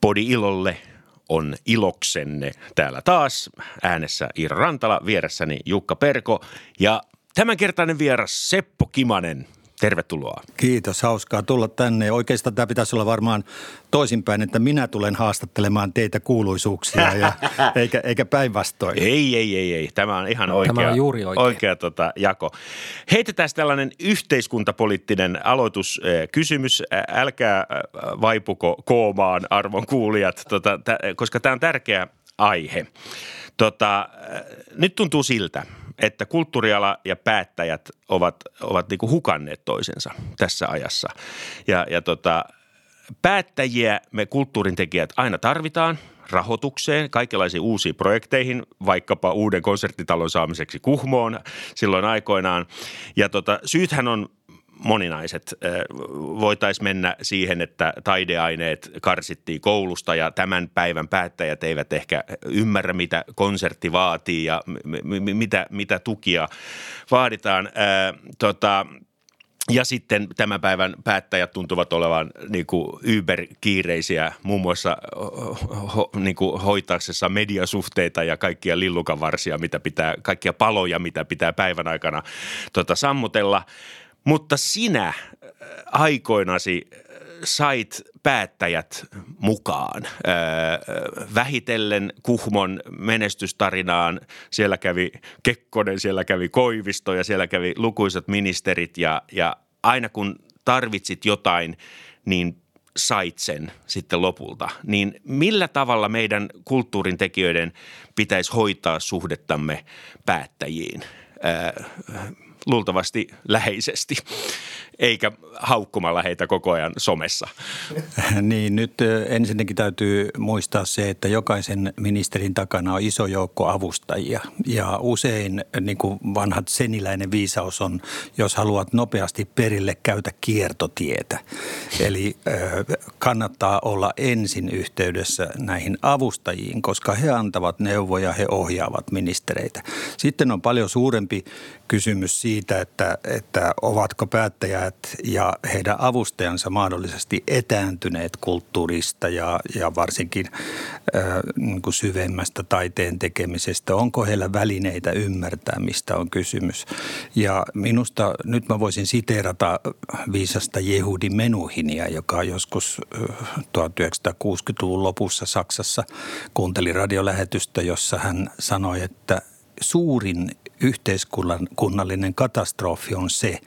Podi Ilolle on iloksenne täällä taas. Äänessä Iira Rantala, vieressäni Jukka Perko ja tämänkertainen vieras Seppo Kimanen. Tervetuloa. Kiitos, hauskaa tulla tänne. Oikeastaan tämä pitäisi olla varmaan toisinpäin, että minä tulen haastattelemaan teitä kuuluisuuksia ja, eikä, eikä päinvastoin. Ei, ei, ei, ei. Tämä on ihan oikea, Tämä on juuri oikein. oikea tota, jako. Heitetään tällainen yhteiskuntapoliittinen aloituskysymys. Älkää äh, vaipuko koomaan, arvon kuulijat, tota, koska tämä on tärkeä aihe. Tota, nyt tuntuu siltä, että kulttuuriala ja päättäjät ovat, ovat niin kuin hukanneet toisensa tässä ajassa. Ja, ja tota, päättäjiä me kulttuurin tekijät aina tarvitaan rahoitukseen, kaikenlaisiin uusiin projekteihin, vaikkapa uuden konserttitalon saamiseksi Kuhmoon silloin aikoinaan. Ja tota, syythän on moninaiset. Voitaisiin mennä siihen, että taideaineet karsittiin koulusta ja tämän päivän päättäjät eivät ehkä ymmärrä, mitä konsertti vaatii ja m- m- mitä, mitä tukia vaaditaan. Tota, ja sitten tämän päivän päättäjät tuntuvat olevan niin kuin yberkiireisiä muun muassa ho, niin kuin hoitaaksessa mediasuhteita ja kaikkia lillukanvarsia, mitä pitää, kaikkia paloja, mitä pitää päivän aikana tota, sammutella – mutta sinä äh, aikoinasi äh, sait päättäjät mukaan. Äh, vähitellen Kuhmon menestystarinaan siellä kävi Kekkonen, siellä kävi Koivisto ja siellä kävi lukuisat ministerit ja, ja aina kun tarvitsit jotain, niin sait sen sitten lopulta. Niin millä tavalla meidän kulttuurin tekijöiden pitäisi hoitaa suhdettamme päättäjiin? Luultavasti läheisesti, eikä haukkumalla heitä koko ajan somessa. Niin, nyt ensinnäkin täytyy muistaa se, että jokaisen ministerin takana on iso joukko avustajia. Ja usein niin kuin vanhat seniläinen viisaus on, jos haluat nopeasti perille, käytä kiertotietä. Eli kannattaa olla ensin yhteydessä näihin avustajiin, koska he antavat neuvoja, he ohjaavat ministereitä. Sitten on paljon suurempi kysymys siitä, että, että ovatko päättäjät ja heidän avustajansa mahdollisesti etääntyneet kulttuurista ja, ja varsinkin äh, niin kuin syvemmästä taiteen tekemisestä. Onko heillä välineitä ymmärtää, mistä on kysymys? Ja minusta nyt mä voisin siteerata viisasta Jehudi Menuhinia, joka joskus 1960-luvun lopussa Saksassa kuunteli radiolähetystä, jossa hän sanoi, että suurin yhteiskunnallinen katastrofi on se,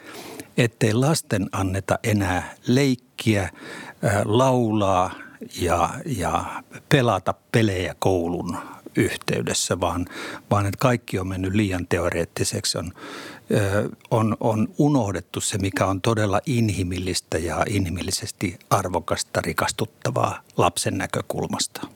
ettei lasten anneta enää leikkiä, laulaa ja, ja pelata pelejä koulun yhteydessä, vaan, vaan että kaikki on mennyt liian teoreettiseksi. On, on, on unohdettu se, mikä on todella inhimillistä ja inhimillisesti arvokasta, rikastuttavaa lapsen näkökulmasta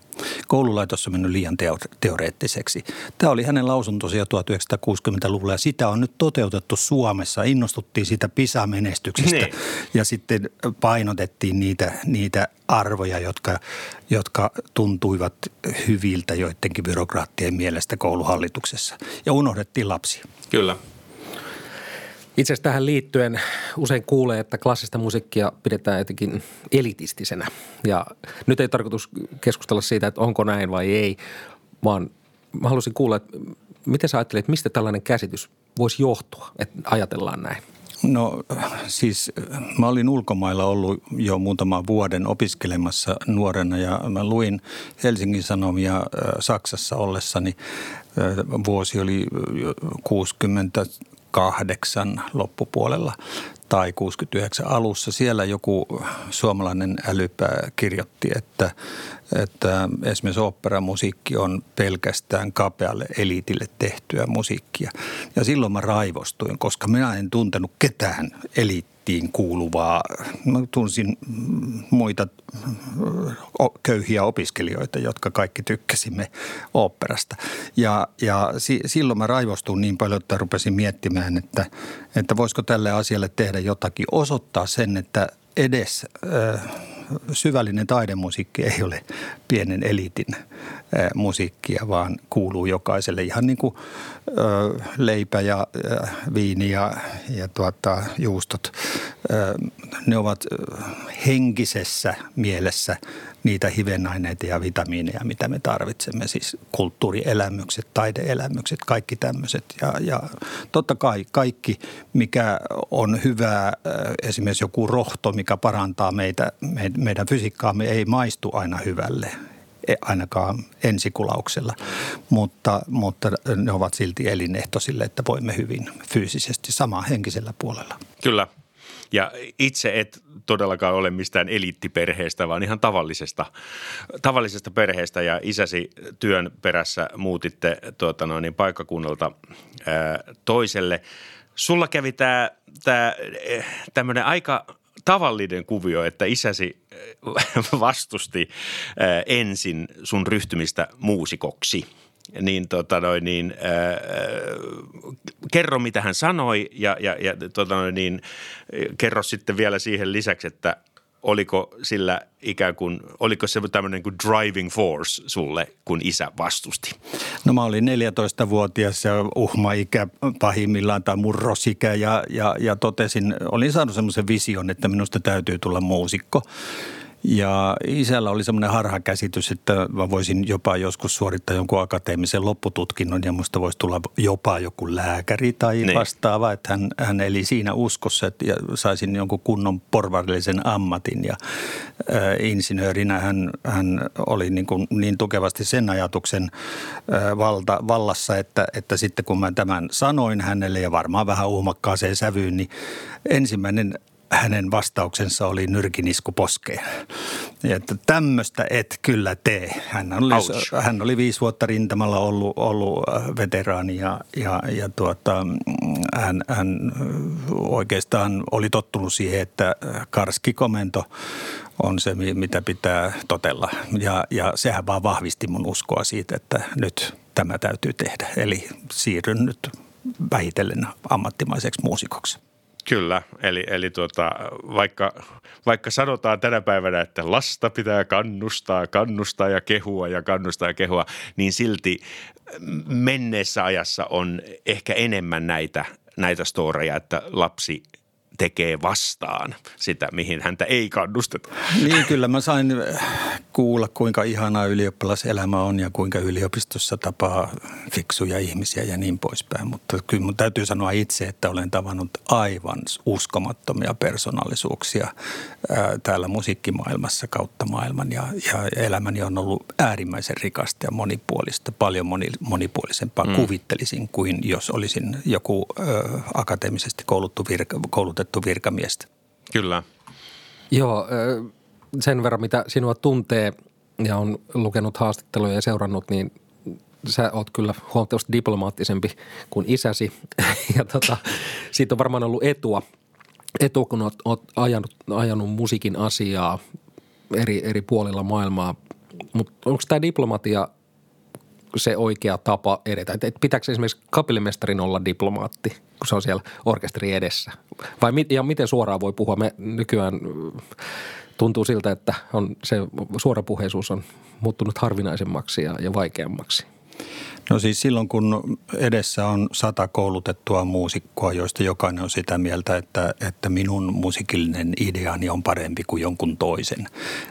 koululaitos on mennyt liian teoreettiseksi. Tämä oli hänen lausuntonsa jo 1960-luvulla ja sitä on nyt toteutettu Suomessa. Innostuttiin siitä PISA-menestyksestä niin. ja sitten painotettiin niitä, niitä arvoja, jotka, jotka tuntuivat hyviltä joidenkin byrokraattien mielestä kouluhallituksessa ja unohdettiin lapsia. Kyllä. Itse asiassa tähän liittyen usein kuulee, että klassista musiikkia pidetään jotenkin elitistisenä. Ja nyt ei tarkoitus keskustella siitä, että onko näin vai ei, vaan mä haluaisin kuulla, että miten sä ajattelet, mistä tällainen käsitys voisi johtua, että ajatellaan näin? No siis mä olin ulkomailla ollut jo muutaman vuoden opiskelemassa nuorena ja mä luin Helsingin Sanomia Saksassa ollessani. Vuosi oli 60 kahdeksan loppupuolella tai 69 alussa. Siellä joku suomalainen älypää kirjoitti, että, että esimerkiksi operamusiikki on pelkästään kapealle eliitille tehtyä musiikkia. Ja silloin mä raivostuin, koska minä en tuntenut ketään eliittiä eliittiin kuuluvaa. Mä tunsin muita köyhiä opiskelijoita, jotka kaikki tykkäsimme oopperasta. Ja, ja si, silloin mä raivostun niin paljon, että rupesin miettimään, että, että voisiko tälle asialle tehdä jotakin. Osoittaa sen, että edes äh, syvällinen taidemusiikki ei ole pienen eliitin musiikkia, vaan kuuluu jokaiselle. Ihan niin kuin leipä ja viini ja, ja tuota, juustot ne ovat henkisessä mielessä niitä hivenaineita ja vitamiineja, mitä me tarvitsemme, siis kulttuurielämykset, taideelämykset, kaikki tämmöiset. Ja, ja totta kai kaikki, mikä on hyvää, esimerkiksi joku rohto, mikä parantaa meitä, meidän fysiikkaamme, ei maistu aina hyvälle ainakaan ensikulauksella, mutta, mutta ne ovat silti elinehto sille, että voimme hyvin fyysisesti samaa henkisellä puolella. Kyllä, ja itse et todellakaan ole mistään eliittiperheestä, vaan ihan tavallisesta, tavallisesta perheestä ja isäsi työn perässä muutitte tuota noin, niin paikkakunnalta ää, toiselle. Sulla kävi tämä tämmöinen aika tavallinen kuvio, että isäsi vastusti ensin sun ryhtymistä muusikoksi – niin, tota noin, niin äh, kerro mitä hän sanoi ja, ja, ja tota noin, niin, kerro sitten vielä siihen lisäksi, että oliko sillä ikään kuin, oliko se tämmöinen kuin driving force sulle, kun isä vastusti? No mä olin 14-vuotias ja uhma-ikä pahimmillaan tai murrosikä ja, ja, ja totesin, olin saanut semmoisen vision, että minusta täytyy tulla muusikko. Ja isällä oli semmoinen harhakäsitys, että mä voisin jopa joskus suorittaa jonkun akateemisen loppututkinnon ja musta voisi tulla jopa joku lääkäri tai niin. vastaava. Että hän, hän eli siinä uskossa, että saisin jonkun kunnon porvarillisen ammatin ja ä, insinöörinä hän, hän oli niin, kuin niin tukevasti sen ajatuksen ä, valta, vallassa, että, että sitten kun mä tämän sanoin hänelle ja varmaan vähän uhmakkaaseen sävyyn, niin ensimmäinen hänen vastauksensa oli nyrkinisku poskeen. Että tämmöistä et kyllä tee. Hän oli, hän oli viisi vuotta rintamalla ollut, ollut äh, veteraani ja, ja, ja tuota, hän, hän oikeastaan oli tottunut siihen, että karski komento on se, mitä pitää totella. Ja, ja sehän vaan vahvisti mun uskoa siitä, että nyt tämä täytyy tehdä. Eli siirryn nyt vähitellen ammattimaiseksi muusikoksi. Kyllä, eli, eli tuota, vaikka, vaikka sanotaan tänä päivänä, että lasta pitää kannustaa, kannustaa ja kehua ja kannustaa ja kehua, niin silti menneessä ajassa on ehkä enemmän näitä, näitä storeja, että lapsi – tekee vastaan sitä, mihin häntä ei kannusteta. Niin, kyllä mä sain kuulla, kuinka ihanaa ylioppilaselämä on ja kuinka yliopistossa tapaa fiksuja ihmisiä ja niin poispäin. Mutta kyllä mun täytyy sanoa itse, että olen tavannut aivan uskomattomia persoonallisuuksia ää, täällä musiikkimaailmassa kautta maailman. Ja, ja elämäni on ollut äärimmäisen rikasta ja monipuolista, paljon moni, monipuolisempaa mm. kuvittelisin kuin jos olisin joku ö, akateemisesti kouluttu virka, koulutettu koulutettu virkamiestä. Kyllä. Joo, sen verran mitä sinua tuntee ja on lukenut haastatteluja ja seurannut, niin sä oot kyllä huomattavasti diplomaattisempi kuin isäsi. Ja tota, siitä on varmaan ollut etua, etu kun oot, oot ajanut, ajanut musiikin asiaa eri, eri puolilla maailmaa. Mutta onko tämä diplomatia se oikea tapa edetä? Et, et pitääkö esimerkiksi kapellimestarin olla diplomaatti, kun se on siellä orkesteri edessä? Vai mit, ja miten suoraan voi puhua? Me nykyään mm, tuntuu siltä, että on, se suorapuheisuus on muuttunut harvinaisemmaksi ja, ja vaikeammaksi. No siis silloin, kun edessä on sata koulutettua muusikkoa, joista jokainen on sitä mieltä, että, että minun musiikillinen ideani on parempi kuin jonkun toisen,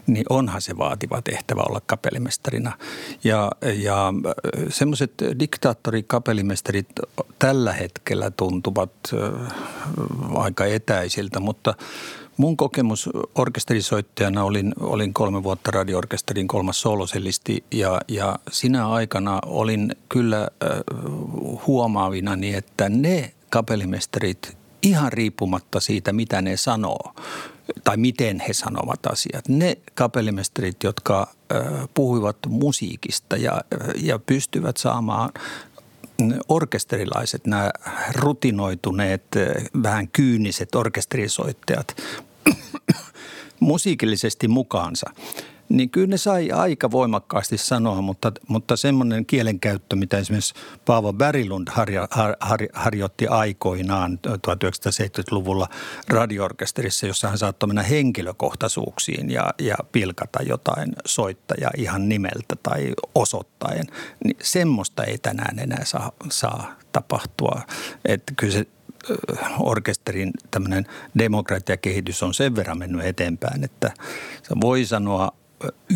niin onhan se vaativa tehtävä olla kapellimestarina. Ja, ja semmoiset diktaattorikapellimestarit tällä hetkellä tuntuvat aika etäisiltä, mutta – Mun kokemus orkesterisoittajana olin, olin kolme vuotta radioorkesterin kolmas solosellisti ja, ja sinä aikana olin kyllä äh, huomaavinani, että ne kapellimestarit ihan riippumatta siitä, mitä ne sanoo tai miten he sanovat asiat. Ne kapellimestarit, jotka puhuivat musiikista ja, ja pystyvät saamaan orkesterilaiset, nämä rutinoituneet, vähän kyyniset orkesterisoittajat musiikillisesti mukaansa – niin kyllä ne sai aika voimakkaasti sanoa, mutta, mutta semmoinen kielenkäyttö, mitä esimerkiksi Paavo Berilund harja, har, har, harjoitti aikoinaan 1970-luvulla radioorkesterissa, jossa hän saattoi mennä henkilökohtaisuuksiin ja, ja pilkata jotain soittajaa ihan nimeltä tai osoittaen, niin semmoista ei tänään enää saa, saa tapahtua. Että kyllä se orkesterin tämmöinen demokratiakehitys on sen verran mennyt eteenpäin, että voi sanoa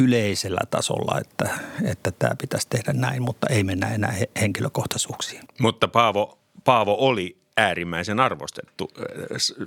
yleisellä tasolla, että, että tämä pitäisi tehdä näin, mutta ei mennä enää henkilökohtaisuuksiin. Mutta Paavo, Paavo oli äärimmäisen arvostettu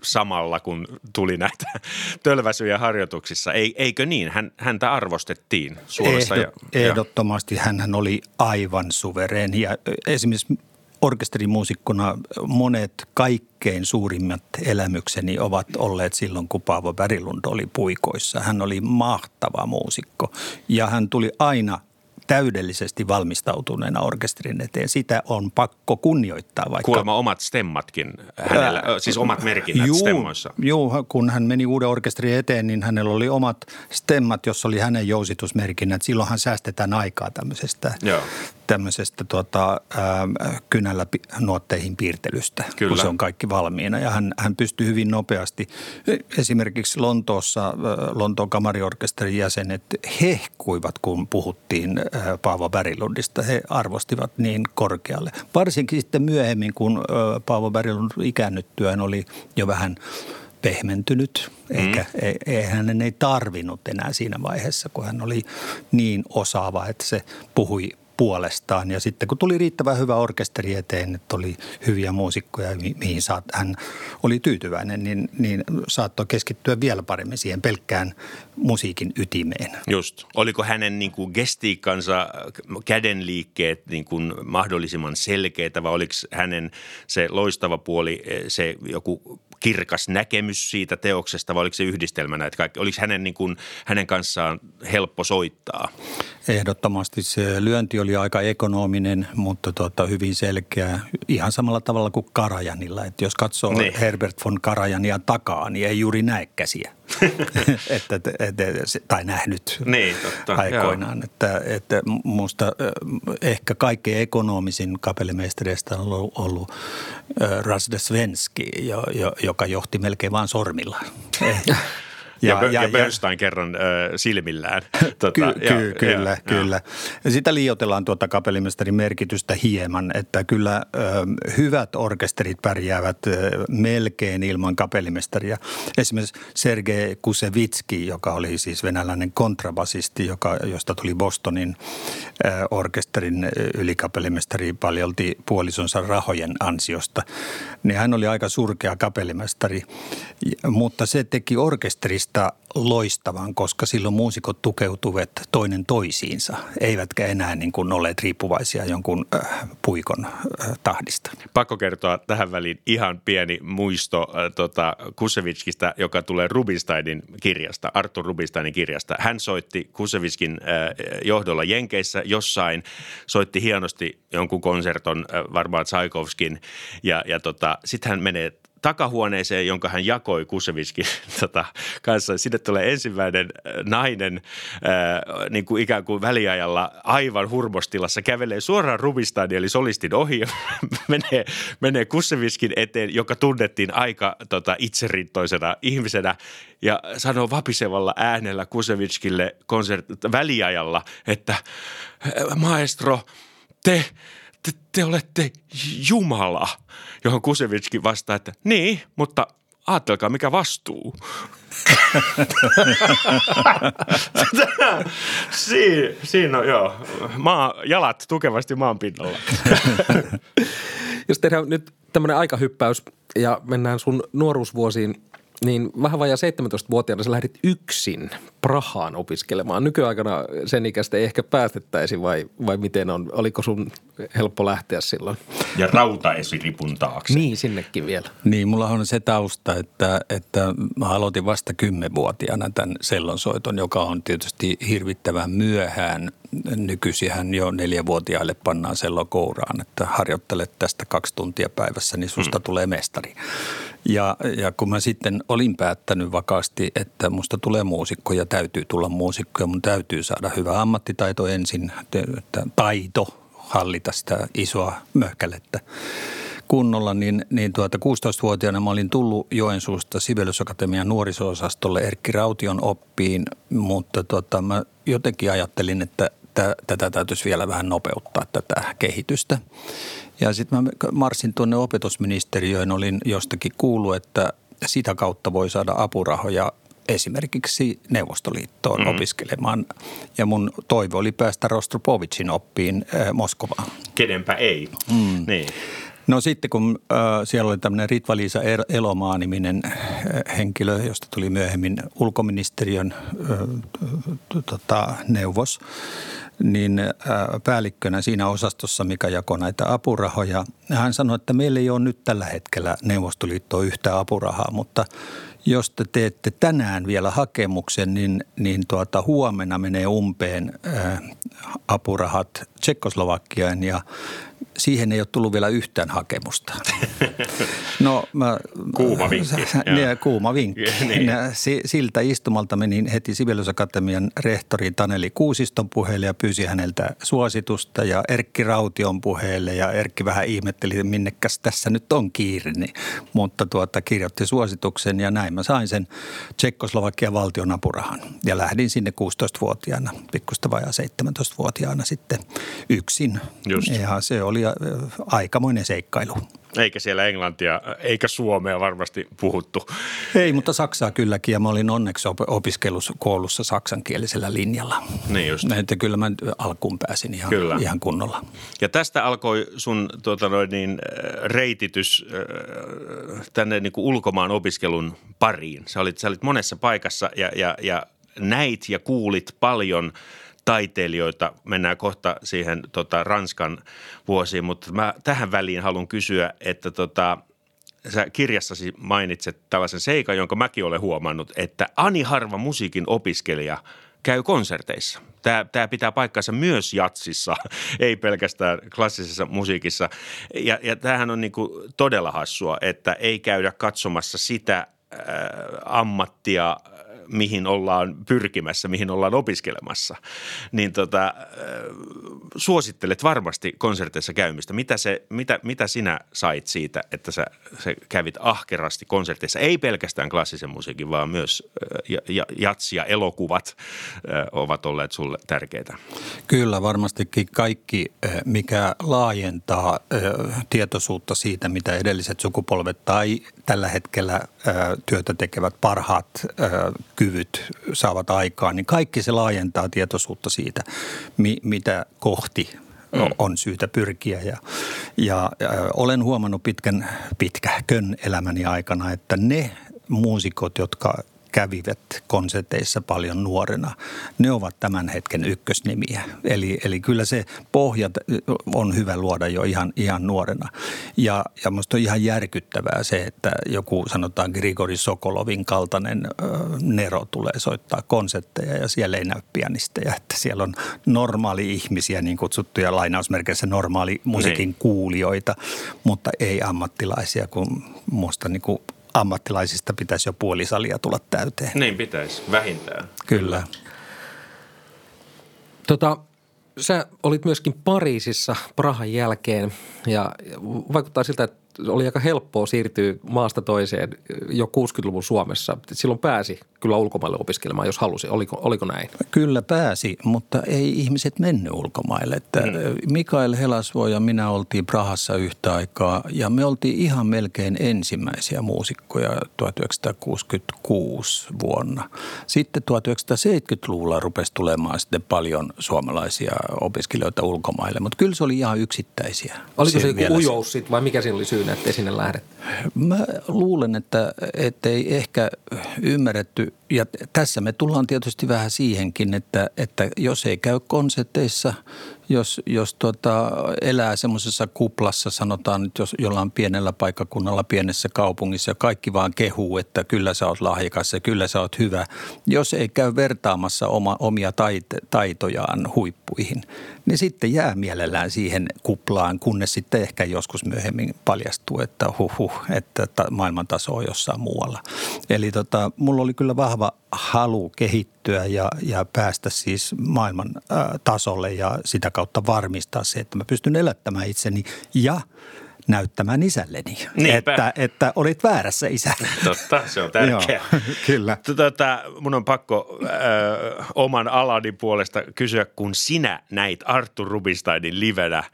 samalla, kun tuli näitä tölväsyjä harjoituksissa. Eikö niin? Hän, häntä arvostettiin Suomessa. Ehdot, ja, ehdottomasti hän oli aivan suvereeni ja esimerkiksi orkesterimuusikkona monet kaikkein suurimmat elämykseni ovat olleet silloin, kun Paavo Värilund oli puikoissa. Hän oli mahtava muusikko ja hän tuli aina täydellisesti valmistautuneena orkesterin eteen. Sitä on pakko kunnioittaa. Vaikka... Kuulemma omat stemmatkin hänellä, Ää, siis omat merkinnät juu, stemmoissa. Joo, kun hän meni uuden orkesterin eteen, niin hänellä oli omat stemmat, jossa oli hänen jousitusmerkinnät. Silloinhan säästetään aikaa tämmöisestä, Joo. Tämmöisestä tuota, äh, kynällä nuotteihin piirtelystä, Kyllä. kun se on kaikki valmiina. Ja hän, hän pystyi hyvin nopeasti. Esimerkiksi Lontoossa äh, Lontoon kamariorkesterin jäsenet hehkuivat, kun puhuttiin äh, Paavo Berglundista. He arvostivat niin korkealle. Varsinkin sitten myöhemmin, kun Paavo Berglund ikäännyttyään oli jo vähän pehmentynyt, eikä mm. ei, ei, hänen ei tarvinnut enää siinä vaiheessa, kun hän oli niin osaava, että se puhui puolestaan. Ja sitten kun tuli riittävän hyvä orkesteri eteen, että oli hyviä muusikkoja, mihin saat, hän oli tyytyväinen, niin, niin saattoi keskittyä vielä paremmin siihen pelkkään musiikin ytimeen. Just. Oliko hänen niin kuin gestiikkansa, kädenliikkeet niin kuin mahdollisimman selkeitä vai oliko hänen se loistava puoli, se joku kirkas näkemys siitä teoksesta vai oliko se yhdistelmä näitä kaikki? Oliko hänen, niin kuin, hänen kanssaan helppo soittaa? Ehdottomasti se lyönti oli aika ekonominen, mutta tuota, hyvin selkeä. Ihan samalla tavalla kuin Karajanilla. Että jos katsoo niin. Herbert von Karajania takaa, niin ei juuri näe käsiä. että, että, että, tai nähnyt niin, totta, aikoinaan. Että, että musta ehkä kaikkein ekonomisin kapellimestareista on ollut, ollut Rasde Svenski, jo, jo, joka johti melkein vain sormilla. Ja, ja, ja, ja Bernstein kerran äh, silmillään. Tuota, ky, ky, ja, kyllä, ja, kyllä. Ja. Sitä liioitellaan tuota kapellimestarin merkitystä hieman, että kyllä äh, hyvät orkesterit pärjäävät äh, melkein ilman kapellimestaria. Esimerkiksi Sergei Kusevitski, joka oli siis venäläinen kontrabasisti, joka, josta tuli Bostonin äh, orkesterin ylikapellimestari paljolti puolisonsa rahojen ansiosta, niin hän oli aika surkea kapellimestari, mutta se teki orkesterista minusta loistavan, koska silloin muusikot tukeutuvat toinen toisiinsa, eivätkä enää niin kuin olleet riippuvaisia jonkun äh, puikon äh, tahdista. Pakko kertoa tähän väliin ihan pieni muisto äh, tota, Kusevitskista, joka tulee Rubinsteinin kirjasta, Arthur Rubinsteinin kirjasta. Hän soitti Kusevitskin äh, johdolla Jenkeissä jossain, soitti hienosti jonkun konserton, äh, varmaan Tsaikovskin, ja, ja tota, sitten hän menee takahuoneeseen, jonka hän jakoi Kusevitskin tota, kanssa. Sinne tulee ensimmäinen äh, nainen ää, äh, niin kuin ikään kuin väliajalla aivan hurmostilassa, kävelee suoraan Rubinsteinin eli solistin ohi ja menee, menee Kusevitskin eteen, joka tunnettiin aika tota, itserittoisena ihmisenä ja sanoo vapisevalla äänellä Kusevitskille konsert, väliajalla, että maestro, te – te, te olette Jumala, johon Kusevitskin vastaa, että niin, mutta ajatelkaa mikä vastuu. siinä, siinä on joo, maa, jalat tukevasti maan pinnalla. Jos tehdään nyt tämmöinen aikahyppäys ja mennään sun nuoruusvuosiin niin vähän vajaa 17-vuotiaana sä lähdit yksin Prahaan opiskelemaan. Nykyaikana sen ikäistä ei ehkä päästettäisi vai, vai miten on? Oliko sun helppo lähteä silloin? Ja rautaesiripun taakse. Niin, sinnekin vielä. Niin, mulla on se tausta, että, että mä aloitin vasta kymmenvuotiaana tämän sellonsoiton, joka on tietysti hirvittävän myöhään. Nykyisihän jo neljävuotiaille pannaan sellon kouraan, että harjoittelet tästä kaksi tuntia päivässä, niin susta hmm. tulee mestari. Ja, ja kun mä sitten olin päättänyt vakaasti, että musta tulee muusikko ja täytyy tulla muusikko ja mun täytyy saada hyvä ammattitaito ensin, taito hallita sitä isoa möhkälettä kunnolla, niin, niin tuota 16-vuotiaana mä olin tullut Joensuusta Sibeliusakatemian nuoriso-osastolle Erkki Raution oppiin, mutta tuota, mä jotenkin ajattelin, että että tätä täytyisi vielä vähän nopeuttaa tätä kehitystä. Ja sitten mä marssin tuonne opetusministeriöön, olin jostakin kuullut, että sitä kautta voi saada apurahoja esimerkiksi Neuvostoliittoon mm-hmm. opiskelemaan. Ja mun toivo oli päästä Rostropovicin oppiin äh, Moskovaan. Kenenpä ei. Mm. Niin. No sitten kun äh, siellä oli tämmöinen Ritva-Liisa er-, Elomaa-niminen äh, henkilö, josta tuli myöhemmin ulkoministeriön äh, tota, neuvos, niin äh, päällikkönä siinä osastossa, mikä jakoi näitä apurahoja, hän sanoi, että meillä ei ole nyt tällä hetkellä Neuvostoliittoa yhtä apurahaa, mutta jos te teette tänään vielä hakemuksen, niin, niin tuota, huomenna menee umpeen ää, äh, apurahat Tsekkoslovakiaan ja siihen ei ole tullut vielä yhtään hakemusta. No, mä, kuuma vinkki. Ne, kuuma vinkki. niin. Siltä istumalta menin heti Sibeliusakatemian rehtori Taneli Kuusiston puheelle ja pyysi häneltä suositusta ja Erkki Raution puheelle ja Erkki vähän ihmetteli, minnekäs tässä nyt on kiire, niin, mutta tuota, kirjoitti suosituksen ja näin mä sain sen Tsekkoslovakian valtion apurahan ja lähdin sinne 16-vuotiaana, pikkusta vajaa 17-vuotiaana sitten yksin. Just. Ja se oli aikamoinen seikkailu. Eikä siellä englantia eikä suomea varmasti puhuttu. Ei, mutta saksaa kylläkin ja mä olin onneksi opiskelussa koulussa saksankielisellä linjalla. Niin just. Että kyllä mä alkuun pääsin ihan, kyllä. ihan kunnolla. Ja tästä alkoi sun tuota noin niin, reititys tänne niin kuin ulkomaan opiskelun pariin. Sä olit, sä olit monessa paikassa ja, ja, ja näit ja kuulit paljon – taiteilijoita. Mennään kohta siihen tota, Ranskan vuosiin, mutta mä tähän väliin haluan kysyä, että tota, sä kirjassasi mainitset tällaisen seikan, jonka mäkin olen huomannut, että Ani Harva musiikin opiskelija käy konserteissa. Tämä, tämä pitää paikkansa myös jatsissa, ei pelkästään klassisessa musiikissa. Ja, ja tämähän on niin todella hassua, että ei käydä katsomassa sitä äh, ammattia mihin ollaan pyrkimässä, mihin ollaan opiskelemassa, niin tota, äh, suosittelet varmasti konserteissa käymistä. Mitä, se, mitä, mitä sinä sait siitä, että sä, sä kävit ahkerasti konserteissa, ei pelkästään klassisen musiikin, vaan myös äh, jatsi ja elokuvat äh, ovat olleet sulle tärkeitä? Kyllä, varmastikin kaikki, mikä laajentaa tietoisuutta siitä, mitä edelliset sukupolvet tai tällä hetkellä työtä tekevät parhaat kyvyt saavat aikaan, niin kaikki se laajentaa tietoisuutta siitä, mi, mitä kohti mm. on syytä pyrkiä. Ja, ja, ja olen huomannut pitkän, pitkähkön elämäni aikana, että ne muusikot, jotka kävivät konserteissa paljon nuorena, ne ovat tämän hetken ykkösnimiä. Eli, eli kyllä se pohja on hyvä luoda jo ihan, ihan nuorena. Ja, ja minusta on ihan järkyttävää se, että joku sanotaan Grigori Sokolovin kaltainen ö, Nero tulee soittaa konsertteja ja siellä ei näy pianisteja. Että siellä on normaali ihmisiä, niin kutsuttuja lainausmerkeissä normaali musiikin niin. kuulijoita, mutta ei ammattilaisia, kun minusta niin kuin ammattilaisista pitäisi jo puoli salia tulla täyteen. Niin pitäisi, vähintään. Kyllä. Tota, sä olit myöskin Pariisissa Prahan jälkeen ja vaikuttaa siltä, että oli aika helppoa siirtyä maasta toiseen jo 60-luvun Suomessa. Silloin pääsi kyllä ulkomaille opiskelemaan, jos halusi. Oliko, oliko näin? Kyllä pääsi, mutta ei ihmiset mennyt ulkomaille. Että mm. Mikael Helasvo ja minä oltiin Prahassa yhtä aikaa ja me oltiin ihan melkein ensimmäisiä muusikkoja 1966 vuonna. Sitten 1970-luvulla rupesi tulemaan sitten paljon suomalaisia opiskelijoita ulkomaille, mutta kyllä se oli ihan yksittäisiä. Oliko se joku ujous sit, vai mikä siinä oli syynä, että sinne lähdet? Mä luulen, että, ei ehkä ymmärretty ja tässä me tullaan tietysti vähän siihenkin, että, että jos ei käy konserteissa, jos, jos tuota, elää semmoisessa kuplassa, sanotaan nyt jos jollain pienellä paikkakunnalla, pienessä kaupungissa ja kaikki vaan kehuu, että kyllä sä oot lahjakas ja kyllä sä oot hyvä. Jos ei käy vertaamassa oma, omia taite, taitojaan huippuihin, niin sitten jää mielellään siihen kuplaan, kunnes sitten ehkä joskus myöhemmin paljastuu, että huh, että maailman taso on jossain muualla. Eli tota, mulla oli kyllä vahva halu kehittyä ja, ja päästä siis maailman tasolle ja sitä kautta varmistaa se, että mä pystyn elättämään itseni ja näyttämään isälleni, että, että olit väärässä isä. Totta, se on tärkeää. Kyllä. Tota, mun on pakko äh, oman alani puolesta kysyä, kun sinä näit Artur Rubinsteinin livenä äh,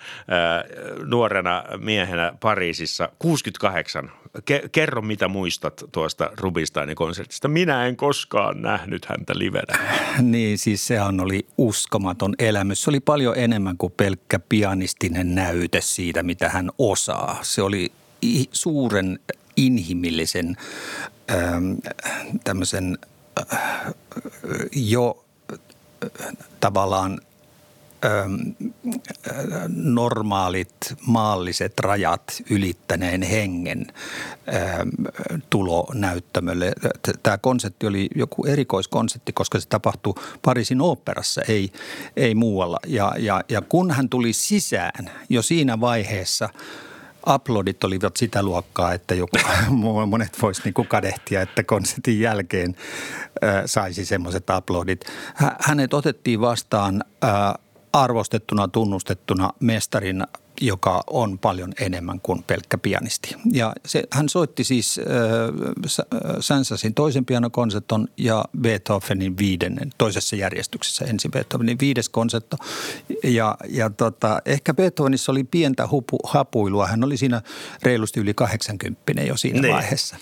nuorena miehenä Pariisissa 68. Ke- kerro, mitä muistat tuosta Rubinsteinin konsertista. Minä en koskaan nähnyt häntä livenä. Niin, siis sehän oli uskomaton elämys. Se oli paljon enemmän kuin pelkkä pianistinen näyte siitä, mitä hän osaa. Se oli suuren inhimillisen ähm, tämmöisen äh, jo äh, tavallaan normaalit maalliset rajat ylittäneen hengen tulo näyttämölle. Tämä konsepti oli joku erikoiskonsepti, koska se tapahtui Pariisin oopperassa, ei, ei muualla. Ja, ja, ja kun hän tuli sisään jo siinä vaiheessa – uploadit olivat sitä luokkaa, että joku, monet voisi niin kadehtia, että konsertin jälkeen saisi semmoiset uploadit. Hänet otettiin vastaan arvostettuna, tunnustettuna mestarina joka on paljon enemmän kuin pelkkä pianisti. Ja se, hän soitti siis äh, Sansasin toisen pianokonserton ja Beethovenin viidennen, toisessa järjestyksessä ensin Beethovenin viides konsertto. Ja, ja tota, ehkä Beethovenissa oli pientä hupu, hapuilua. Hän oli siinä reilusti yli 80 jo siinä. Niin. vaiheessa.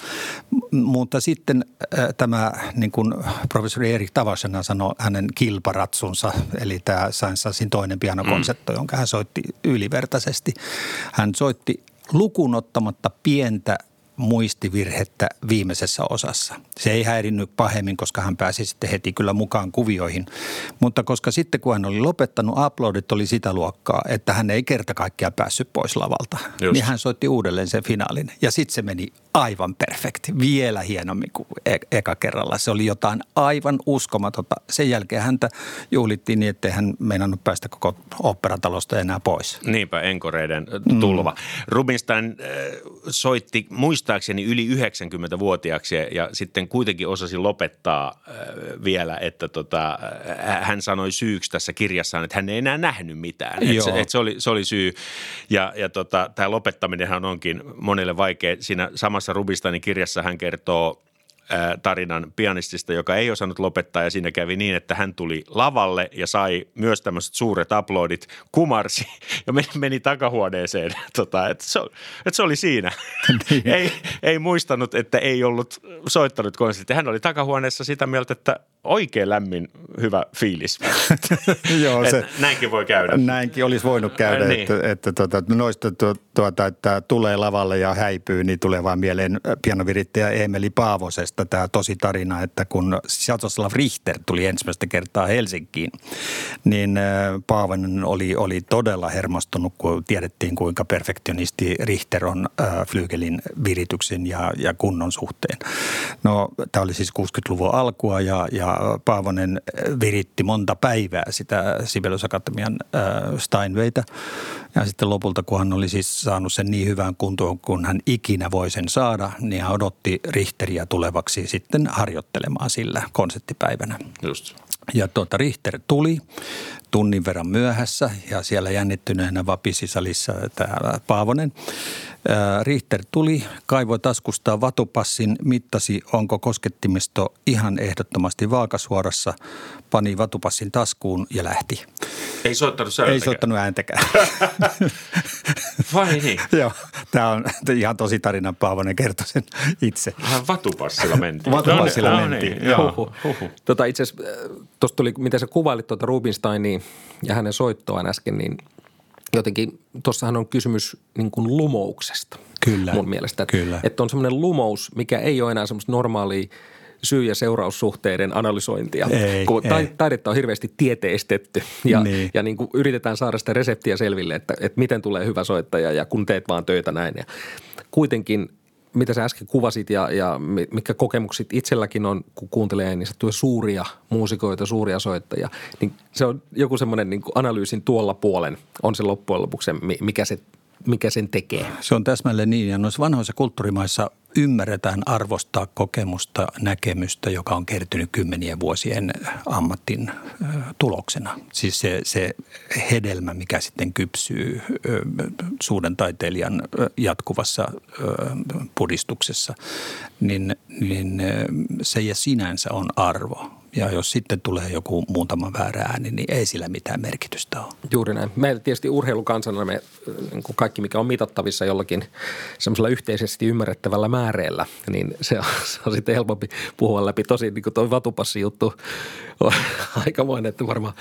M- mutta sitten äh, tämä, niin kuin professori Erik Tavasena sanoi, hänen kilparatsunsa, eli tämä Sansasin toinen pianokonsertto, mm. jonka hän soitti ylivertaisesti mukaisesti. Hän soitti lukunottamatta pientä muistivirhettä viimeisessä osassa. Se ei häirinnyt pahemmin, koska hän pääsi sitten heti kyllä mukaan kuvioihin. Mutta koska sitten kun hän oli lopettanut, uploadit oli sitä luokkaa, että hän ei kerta kaikkiaan päässyt pois lavalta. Just. Niin hän soitti uudelleen sen finaalin. Ja sitten se meni aivan perfekti, vielä hienommin kuin e- eka kerralla. Se oli jotain aivan uskomatonta. Sen jälkeen häntä juhlittiin niin, ettei hän meinannut päästä koko operatalosta enää pois. Niinpä, enkoreiden tulva. Mm. Rubinstein äh, soitti muistaakseni yli 90-vuotiaaksi ja sitten kuitenkin osasi lopettaa äh, vielä, että tota, äh, hän sanoi syyksi tässä kirjassaan, että hän ei enää nähnyt mitään. Että se, et se, oli, se oli syy ja, ja tota, tämä lopettaminenhan onkin monelle vaikea. Siinä samassa samassa Rubistanin kirjassa hän kertoo tarinan pianistista, joka ei osannut lopettaa ja siinä kävi niin, että hän tuli lavalle ja sai myös tämmöiset suuret uploadit, kumarsi ja meni, meni takahuoneeseen, tota, että, se, että se oli siinä. Niin. ei, ei muistanut, että ei ollut soittanut konsertti. Hän oli takahuoneessa sitä mieltä, että oikein lämmin, hyvä fiilis. Joo, se, näinkin voi käydä. Näinkin olisi voinut käydä, niin. että, että tuota, noista tuota, että tulee lavalle ja häipyy, niin tulee vaan mieleen pianovirittäjä Emeli Paavosesta tämä tosi tarina, että kun Sjatoslav Richter tuli ensimmäistä kertaa Helsinkiin, niin Paavonen oli, oli todella hermostunut, kun tiedettiin kuinka perfektionisti Richter on äh, Flygelin virityksen ja, ja kunnon suhteen. No, tämä oli siis 60-luvun alkua ja, ja Paavonen viritti monta päivää sitä Sibelius Akatemian Steinwayta. Ja sitten lopulta, kun hän oli siis saanut sen niin hyvään kuntoon, kun hän ikinä voi sen saada, niin hän odotti Richteriä tulevaksi sitten harjoittelemaan sillä konserttipäivänä. Just. Ja tuota Richter tuli tunnin verran myöhässä ja siellä jännittyneenä vapisi salissa tämä Paavonen. Richter tuli, kaivoi taskustaan vatupassin, mittasi onko koskettimisto ihan ehdottomasti vaakasuorassa, pani vatupassin taskuun ja lähti. Ei soittanut Ei soittanut ääntäkään. Vai niin? Joo, tämä on ihan tosi tarina, Paavonen kertoi sen itse. Vähän vatupassilla mentiin. Vatupassilla no, mentiin, niin, joo. Huhu. Huhu. Tota, itse asiassa tuosta tuli, miten sä kuvailit tuota Rubinsteinia ja hänen soittoaan äsken, niin jotenkin tuossahan on kysymys niin kuin lumouksesta kyllä, mun mielestä. Kyllä. Että on semmoinen lumous, mikä ei ole enää semmoista normaalia syy- ja seuraussuhteiden analysointia. Ei, kun ei. taidetta on hirveästi tieteistetty ja, niin. ja niin kuin yritetään saada sitä reseptiä selville, että, että miten tulee hyvä soittaja ja kun teet vaan töitä näin. Ja kuitenkin mitä sä äsken kuvasit ja, ja mitkä kokemukset itselläkin on, kun kuuntelee niin tuo suuria muusikoita, suuria soittajia, niin se on joku semmoinen niin analyysin tuolla puolen. On se loppujen lopuksi, mikä se mikä sen tekee. Se on täsmälleen niin ja noissa vanhoissa kulttuurimaissa ymmärretään arvostaa kokemusta, näkemystä, joka on kertynyt kymmenien vuosien ammattin tuloksena. Siis se, se hedelmä, mikä sitten kypsyy suuden taiteilijan jatkuvassa puristuksessa, niin, niin se ja sinänsä on arvo. Ja jos sitten tulee joku muutama väärä ääni, niin ei sillä mitään merkitystä ole. Juuri näin. Meillä tietysti urheilukansana me niin kaikki, mikä on mitattavissa jollakin semmoisella yhteisesti ymmärrettävällä määreellä, niin se on, se on sitten helpompi puhua läpi. Tosi niin kuin tuo vatupassi juttu on aikamoinen, että varmaan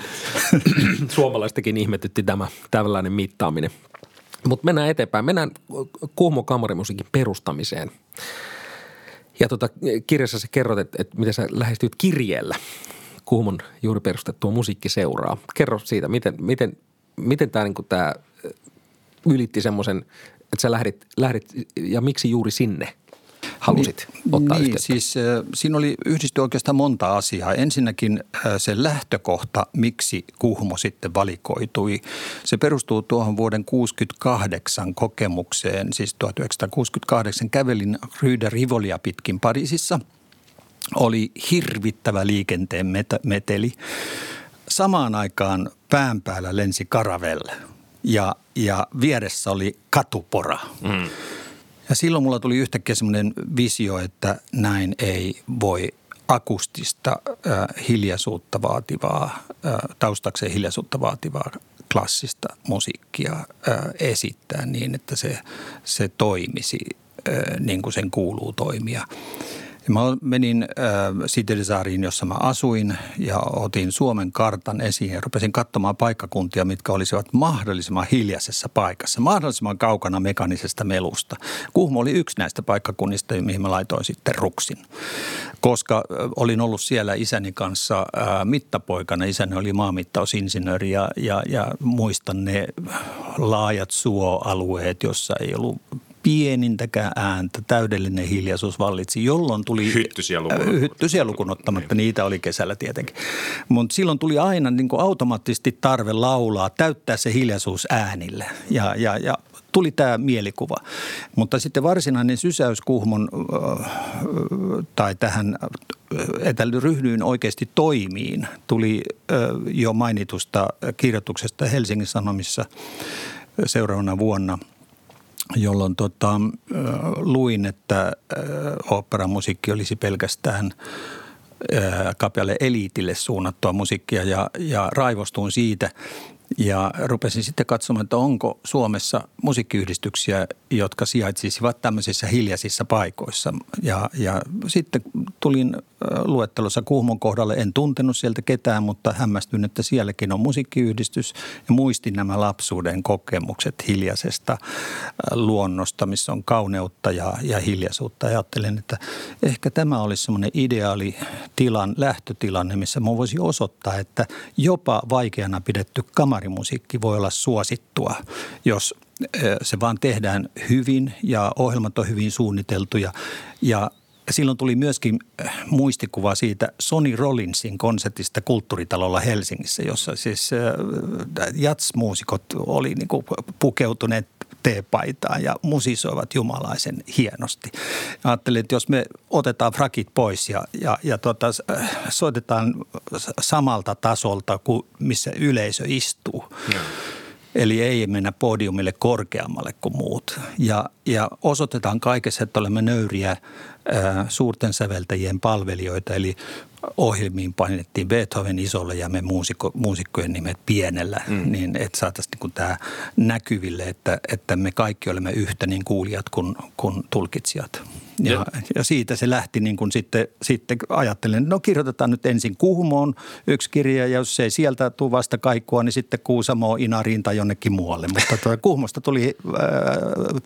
suomalaistakin ihmetytti tämä tällainen mittaaminen. Mutta mennään eteenpäin. Mennään Kuhmo kamarimusiikin perustamiseen – ja tota, kirjassa sä kerrot, että, että miten sä lähestyt kirjeellä Kuhmon juuri perustettua musiikkiseuraa. Kerro siitä, miten, miten, miten tämä niin tää ylitti semmoisen, että sä lähdit, lähdit ja miksi juuri sinne – halusit niin, ottaa niin, siis äh, siinä oli yhdisty oikeastaan monta asiaa. Ensinnäkin äh, se lähtökohta, miksi Kuhmo sitten valikoitui. Se perustuu tuohon vuoden 68 kokemukseen, siis 1968 kävelin Ryder Rivolia pitkin Pariisissa. Oli hirvittävä liikenteen meteli. Samaan aikaan pään päällä lensi karavelle ja, ja vieressä oli katupora. Mm. Ja silloin mulla tuli yhtäkkiä semmoinen visio, että näin ei voi akustista äh, hiljaisuutta vaativaa, äh, taustakseen hiljaisuutta vaativaa klassista musiikkia äh, esittää niin, että se, se toimisi äh, niin kuin sen kuuluu toimia. Mä menin äh, Sitelisaariin, jossa mä asuin ja otin Suomen kartan esiin ja rupesin katsomaan paikkakuntia, mitkä olisivat mahdollisimman hiljaisessa paikassa, mahdollisimman kaukana mekanisesta melusta. Kuhmo oli yksi näistä paikkakunnista, mihin mä laitoin sitten ruksin, koska äh, olin ollut siellä isäni kanssa äh, mittapoikana. Isäni oli maamittausinsinööri ja, ja, ja muistan ne laajat suoalueet, jossa ei ollut pienintäkään ääntä, täydellinen hiljaisuus vallitsi, jolloin tuli... Hyttysiä lukunottamatta. Hyttysiä lukunottamatta, niin. niitä oli kesällä tietenkin. Mutta silloin tuli aina niin kuin automaattisesti tarve laulaa, täyttää se hiljaisuus äänille ja, ja, ja tuli tämä mielikuva. Mutta sitten varsinainen sysäys Kuhmon tai tähän, että ryhdyin oikeasti toimiin, tuli jo mainitusta kirjoituksesta Helsingin Sanomissa seuraavana vuonna – jolloin tota, luin, että oopperamusiikki olisi pelkästään kapealle eliitille suunnattua musiikkia ja, ja raivostuin siitä – ja rupesin sitten katsomaan, että onko Suomessa musiikkiyhdistyksiä, jotka sijaitsisivat tämmöisissä hiljaisissa paikoissa. Ja, ja sitten tulin luettelossa Kuhmon kohdalle. En tuntenut sieltä ketään, mutta hämmästyin, että sielläkin on musiikkiyhdistys. Ja muistin nämä lapsuuden kokemukset hiljaisesta luonnosta, missä on kauneutta ja, ja hiljaisuutta. Ajattelen, että ehkä tämä olisi semmoinen ideaali tilan, lähtötilanne, missä mä voisin osoittaa, että jopa vaikeana pidetty kamari kamarimusiikki voi olla suosittua, jos se vaan tehdään hyvin ja ohjelmat on hyvin suunniteltuja. Ja silloin tuli myöskin muistikuva siitä Sonny Rollinsin konsertista Kulttuuritalolla Helsingissä, jossa siis jatsmuusikot oli niin pukeutuneet teepaitaan ja musisoivat jumalaisen hienosti. Ajattelin, että jos me otetaan frakit pois ja, ja, ja tota, soitetaan samalta tasolta kuin missä yleisö istuu. Ja. Eli ei mennä podiumille korkeammalle kuin muut. Ja, ja osoitetaan kaikessa, että olemme nöyriä suurten säveltäjien palvelijoita, eli ohjelmiin painettiin Beethoven isolle ja me muusikko, muusikkojen nimet pienellä, mm. niin että saataisiin niin tämä näkyville, että, että me kaikki olemme yhtä niin kuulijat kuin, kuin tulkitsijat. Ja, ja. ja siitä se lähti niin kuin sitten, sitten ajattelen, no kirjoitetaan nyt ensin Kuhmoon yksi kirja ja jos ei sieltä tule vasta kaikkua, niin sitten Kuusamo, Inariin tai jonnekin muualle. Mutta tuo Kuhmosta tuli äh,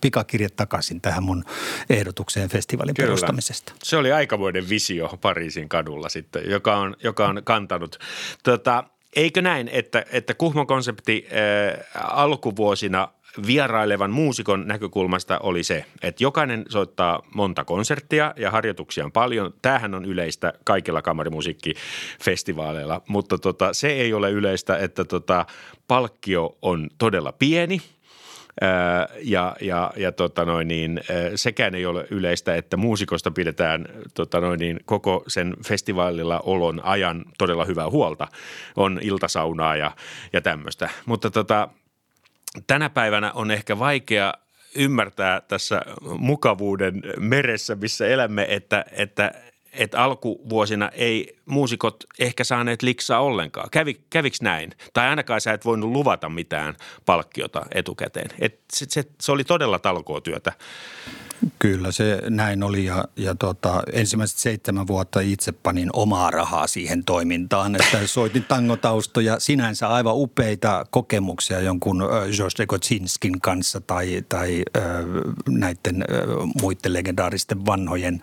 pikakirje takaisin tähän mun ehdotukseen festivaalin Kyllä. perustamisesta. Se oli aikamoinen visio Pariisin kadulla sitten, joka on, joka on kantanut. Tota, Eikö näin, että, että Kuhmon konsepti äh, alkuvuosina vierailevan muusikon näkökulmasta oli se, että jokainen soittaa monta konserttia ja harjoituksia on paljon. Tämähän on yleistä kaikilla kamarimusiikkifestivaaleilla, mutta tota, se ei ole yleistä, että tota, palkkio on todella pieni ja, ja, ja tota noin niin, sekään ei ole yleistä, että muusikosta pidetään tota noin niin, koko sen festivaalilla olon ajan todella hyvää huolta. On iltasaunaa ja, ja tämmöistä. Mutta tota, tänä päivänä on ehkä vaikea ymmärtää tässä mukavuuden meressä, missä elämme, että, että että alkuvuosina ei muusikot ehkä saaneet liksaa ollenkaan. Kävi, käviks näin? Tai ainakaan sä et voinut luvata mitään palkkiota etukäteen. Et se, se, se oli todella talkootyötä. Kyllä se näin oli ja, ja tota, ensimmäiset seitsemän vuotta itse panin omaa rahaa siihen toimintaan, että soitin tangotaustoja, sinänsä aivan upeita kokemuksia jonkun George Kotsinskin kanssa tai, tai äh, näiden äh, muiden legendaaristen vanhojen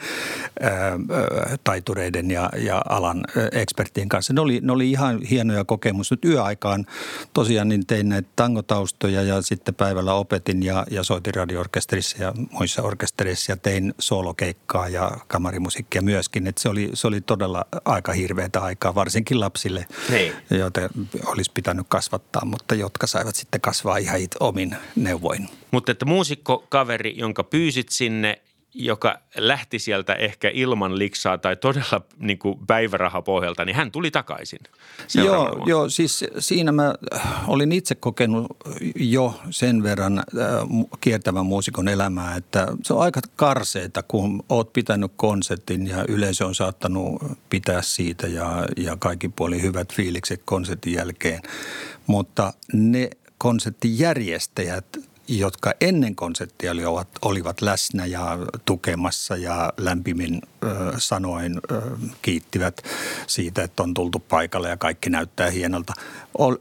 äh, taitureiden ja, ja alan äh, ekspertien kanssa. Ne oli, ne oli ihan hienoja kokemuksia. Nyt yöaikaan tosiaan niin tein näitä tangotaustoja ja sitten päivällä opetin ja, ja soitin radioorkesterissa ja muissa orkesterissa orkesterissa ja tein solokeikkaa ja kamarimusiikkia myöskin. Että se, oli, se oli todella aika hirveätä aikaa, varsinkin lapsille, Hei. Niin. joita olisi pitänyt kasvattaa, mutta jotka saivat sitten kasvaa ihan omin neuvoin. Mutta että muusikko kaveri, jonka pyysit sinne joka lähti sieltä ehkä ilman liksaa tai todella niin kuin päivärahapohjalta, niin hän tuli takaisin. Joo, joo, siis siinä mä olin itse kokenut jo sen verran äh, kiertävän muusikon elämää, että se on aika karseita, kun oot pitänyt konsertin ja yleisö on saattanut pitää siitä ja, ja kaikki puoli hyvät fiilikset konsertin jälkeen. Mutta ne konserttijärjestäjät jotka ennen konserttia olivat, olivat läsnä ja tukemassa ja lämpimin ö, sanoin ö, kiittivät siitä, että on tultu paikalle ja kaikki näyttää hienolta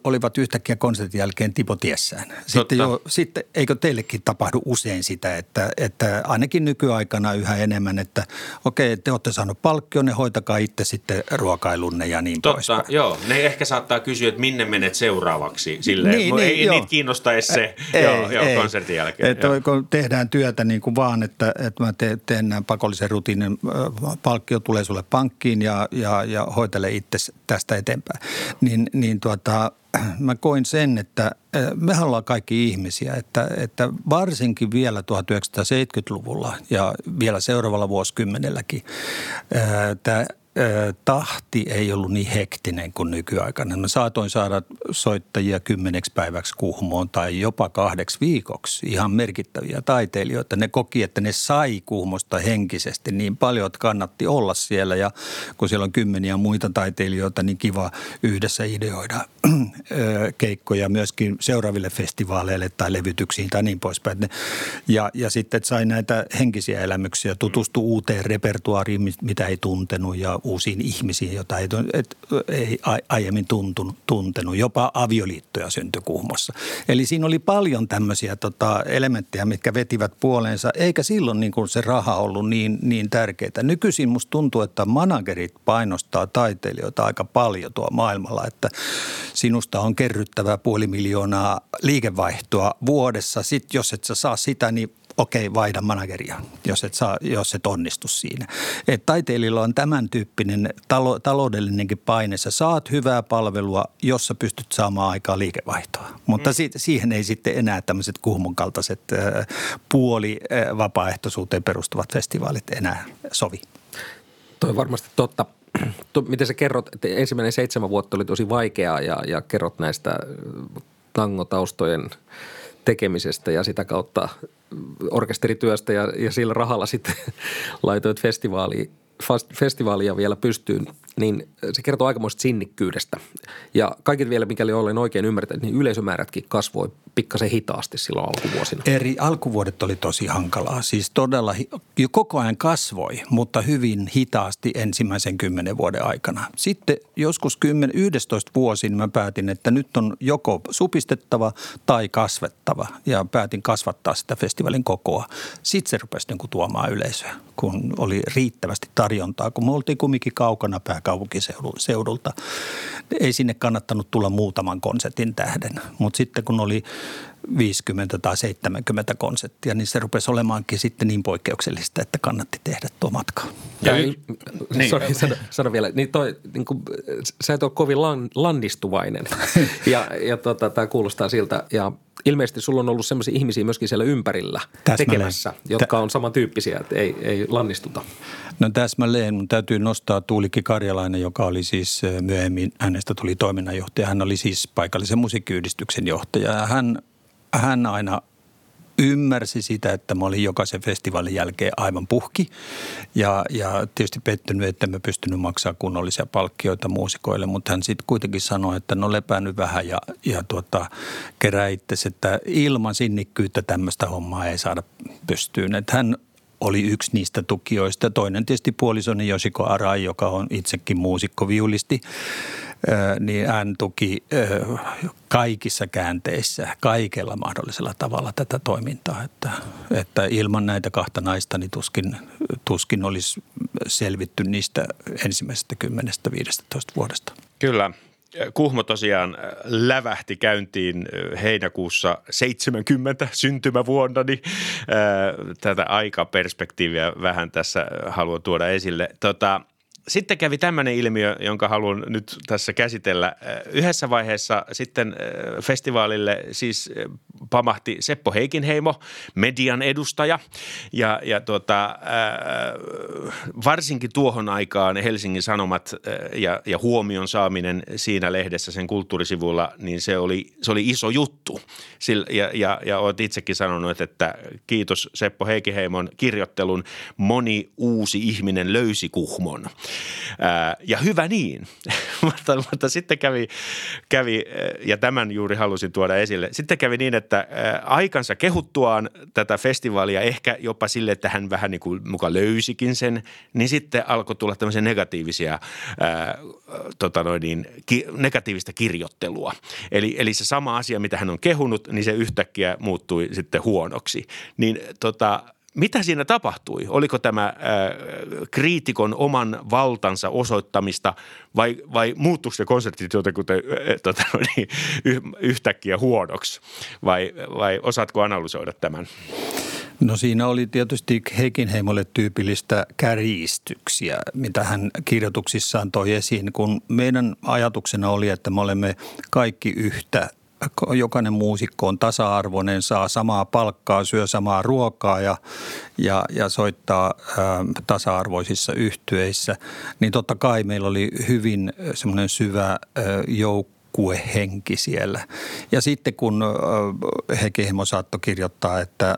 olivat yhtäkkiä konsertin jälkeen tipotiessään. Sitten, jo, sitten eikö teillekin tapahdu usein sitä, että, että ainakin nykyaikana yhä enemmän, että okei, te olette saaneet palkkion, ne hoitakaa itse sitten ruokailunne ja niin Totta, pois. joo. Ne ehkä saattaa kysyä, että minne menet seuraavaksi. Silleen, niin, niin, ei joo. niitä kiinnosta edes se ei, joo, joo, ei. Konsertin jälkeen. Että joo. kun tehdään työtä niin kuin vaan, että, että mä teen, teen näin pakollisen rutiinin, palkkio tulee sulle pankkiin ja, ja, ja hoitele itse tästä eteenpäin. Niin, niin tuota, mä koin sen, että me ollaan kaikki ihmisiä, että, että varsinkin vielä 1970-luvulla ja vielä seuraavalla vuosikymmenelläkin tämä tahti ei ollut niin hektinen kuin nykyaikana. Mä saatoin saada soittajia kymmeneksi päiväksi kuhmoon tai jopa kahdeksi viikoksi. Ihan merkittäviä taiteilijoita. Ne koki, että ne sai kuhmosta henkisesti niin paljon, että kannatti olla siellä. Ja kun siellä on kymmeniä muita taiteilijoita, niin kiva yhdessä ideoida keikkoja myöskin seuraaville festivaaleille tai levytyksiin tai niin poispäin. Ja, ja sitten sai näitä henkisiä elämyksiä, tutustu uuteen repertuaariin, mitä ei tuntenut ja uusiin ihmisiin, joita ei, et, ei aiemmin tuntunut, tuntenut. Jopa avioliittoja syntyi Kuhmossa. Eli siinä oli paljon tämmöisiä tota, elementtejä, mitkä vetivät puoleensa, eikä silloin niin kuin se raha ollut niin, niin tärkeää. Nykyisin musta tuntuu, että managerit painostaa taiteilijoita aika paljon tuo maailmalla, että sinusta on kerryttävä puoli miljoonaa liikevaihtoa vuodessa. Sitten jos et sä saa sitä, niin okei, vaihda manageria, jos et, saa, jos et onnistu siinä. Et taiteilijalla on tämän tyyppinen talo, taloudellinenkin paine. Sä saat hyvää palvelua, jossa pystyt saamaan aikaa liikevaihtoa. Mutta mm. si, siihen ei sitten enää tämmöiset kuhmon kaltaiset äh, puoli äh, vapaaehtoisuuteen perustuvat festivaalit enää sovi. Toi on varmasti totta. Miten sä kerrot, että ensimmäinen seitsemän vuotta oli tosi vaikeaa ja, ja kerrot näistä tangotaustojen tekemisestä ja sitä kautta orkesterityöstä ja, ja sillä rahalla sitten laitoit festivaaliin festivaalia vielä pystyyn, niin se kertoo aikamoista sinnikkyydestä. Ja kaikille vielä, mikäli olen oikein ymmärtänyt, niin yleisömäärätkin kasvoi pikkasen hitaasti silloin alkuvuosina. Eri alkuvuodet oli tosi hankalaa. Siis todella koko ajan kasvoi, mutta hyvin hitaasti ensimmäisen kymmenen vuoden aikana. Sitten joskus 10, 11 vuosin mä päätin, että nyt on joko supistettava tai kasvettava. Ja päätin kasvattaa sitä festivaalin kokoa. Sitten se rupesi niin kuin tuomaan yleisöä, kun oli riittävästi tarjontaa. Kun me oltiin kumminkin kaukana pääkaupunkiseudulta, ei sinne kannattanut tulla muutaman konsertin tähden. Mutta sitten kun oli 50 tai 70 konserttia, niin se rupesi olemaankin sitten niin poikkeuksellista, että kannatti tehdä tuo matka. Ja, ja niin, sorry, sano, sano, vielä, niin toi, niin kuin, sä et ole kovin lan, landistuvainen ja, ja tota, tämä kuulostaa siltä ja ilmeisesti sulla on ollut sellaisia ihmisiä myöskin siellä ympärillä Täsmälleen. tekemässä, jotka on samantyyppisiä, että ei, ei lannistuta. No täsmälleen, mun täytyy nostaa Tuulikki Karjalainen, joka oli siis myöhemmin, hänestä tuli toiminnanjohtaja. Hän oli siis paikallisen musiikkiyhdistyksen johtaja ja hän, hän aina ymmärsi sitä, että mä olin jokaisen festivaalin jälkeen aivan puhki. Ja, ja tietysti pettynyt, että mä pystynyt maksaa kunnollisia palkkioita muusikoille, mutta hän sitten kuitenkin sanoi, että no lepää nyt vähän ja, ja tuota, kerää itsesi, että ilman sinnikkyyttä tämmöistä hommaa ei saada pystyyn. Että hän oli yksi niistä tukijoista. Toinen tietysti puolisoni Josiko Arai, joka on itsekin muusikko, viulisti niin hän tuki kaikissa käänteissä, kaikella mahdollisella tavalla tätä toimintaa. Että, että ilman näitä kahta naista niin tuskin, tuskin olisi selvitty niistä ensimmäisestä 10-15 vuodesta. Kyllä. Kuhmo tosiaan lävähti käyntiin heinäkuussa 70 syntymävuonna, niin tätä aikaperspektiiviä vähän tässä haluan tuoda esille. Tota, sitten kävi tämmöinen ilmiö, jonka haluan nyt tässä käsitellä. Yhdessä vaiheessa sitten festivaalille siis pamahti Seppo Heikinheimo, median edustaja. Ja, ja tuota, varsinkin tuohon aikaan Helsingin Sanomat ja, ja huomion saaminen siinä lehdessä sen kulttuurisivulla, niin se oli, se oli iso juttu. Sillä, ja, ja, ja olet itsekin sanonut, että kiitos Seppo Heikinheimon kirjoittelun moni uusi ihminen löysi Kuhmon. Ja hyvä niin, mutta, mutta sitten kävi, kävi, ja tämän juuri halusin tuoda esille, sitten kävi niin, että aikansa kehuttuaan tätä festivaalia ehkä jopa sille, että hän vähän niin kuin muka löysikin sen, niin sitten alkoi tulla tämmöisiä negatiivisia, ää, tota noin niin, ki, negatiivista kirjoittelua. Eli, eli se sama asia, mitä hän on kehunut, niin se yhtäkkiä muuttui sitten huonoksi. Niin tota, mitä siinä tapahtui? Oliko tämä äh, kriitikon oman valtansa osoittamista vai, vai muuttuiko se konsertit jotenkin äh, tota, niin, yhtäkkiä huonoksi vai, vai osaatko analysoida tämän? No siinä oli tietysti Heikinheimolle tyypillistä kärjistyksiä, mitä hän kirjoituksissaan toi esiin, kun meidän ajatuksena oli, että me olemme kaikki yhtä jokainen muusikko on tasa-arvoinen, saa samaa palkkaa, syö samaa ruokaa ja, ja, ja soittaa ä, tasa-arvoisissa yhtyeissä, niin totta kai meillä oli hyvin semmoinen syvä ä, joukkuehenki siellä. Ja sitten kun Hekehimo saattoi kirjoittaa, että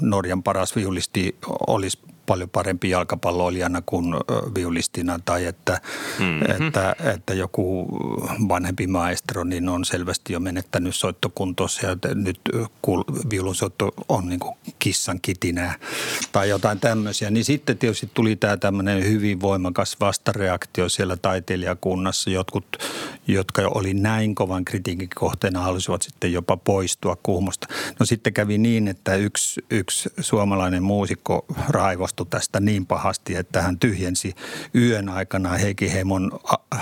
Norjan paras viulisti olisi paljon parempi jalkapalloilijana kuin viulistina tai että, mm-hmm. että, että joku vanhempi maestro niin on selvästi jo menettänyt soittokuntossa ja nyt viulunsoitto on niin kuin kissan kitinää tai jotain tämmöisiä. Niin sitten tietysti tuli tämä tämmöinen hyvin voimakas vastareaktio siellä taiteilijakunnassa. Jotkut, jotka oli näin kovan kritiikin kohteena, halusivat sitten jopa poistua kuhmosta. No sitten kävi niin, että yksi, yksi suomalainen muusikko raivosti innostui tästä niin pahasti, että hän tyhjensi yön aikana Heikki Heimon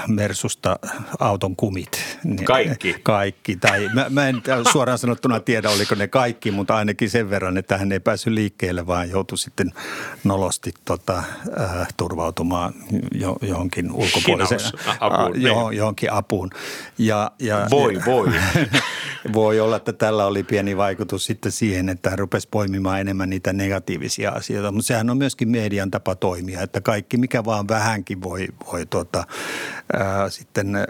Mersusta auton kumit. Niin, kaikki? Kaikki. Tai mä, mä en suoraan sanottuna tiedä, oliko ne kaikki, mutta ainakin sen verran, että hän ei päässyt liikkeelle, vaan joutui sitten nolosti tota, äh, turvautumaan jo, johonkin ulkopuoliseen apuun, äh, johonkin apuun. Ja, ja, voi, voi. voi olla, että tällä oli pieni vaikutus sitten siihen, että hän rupesi poimimaan enemmän niitä negatiivisia asioita, mutta sehän on myöskin median tapa toimia, että kaikki mikä vaan vähänkin voi, voi tuota, ää, sitten, ää,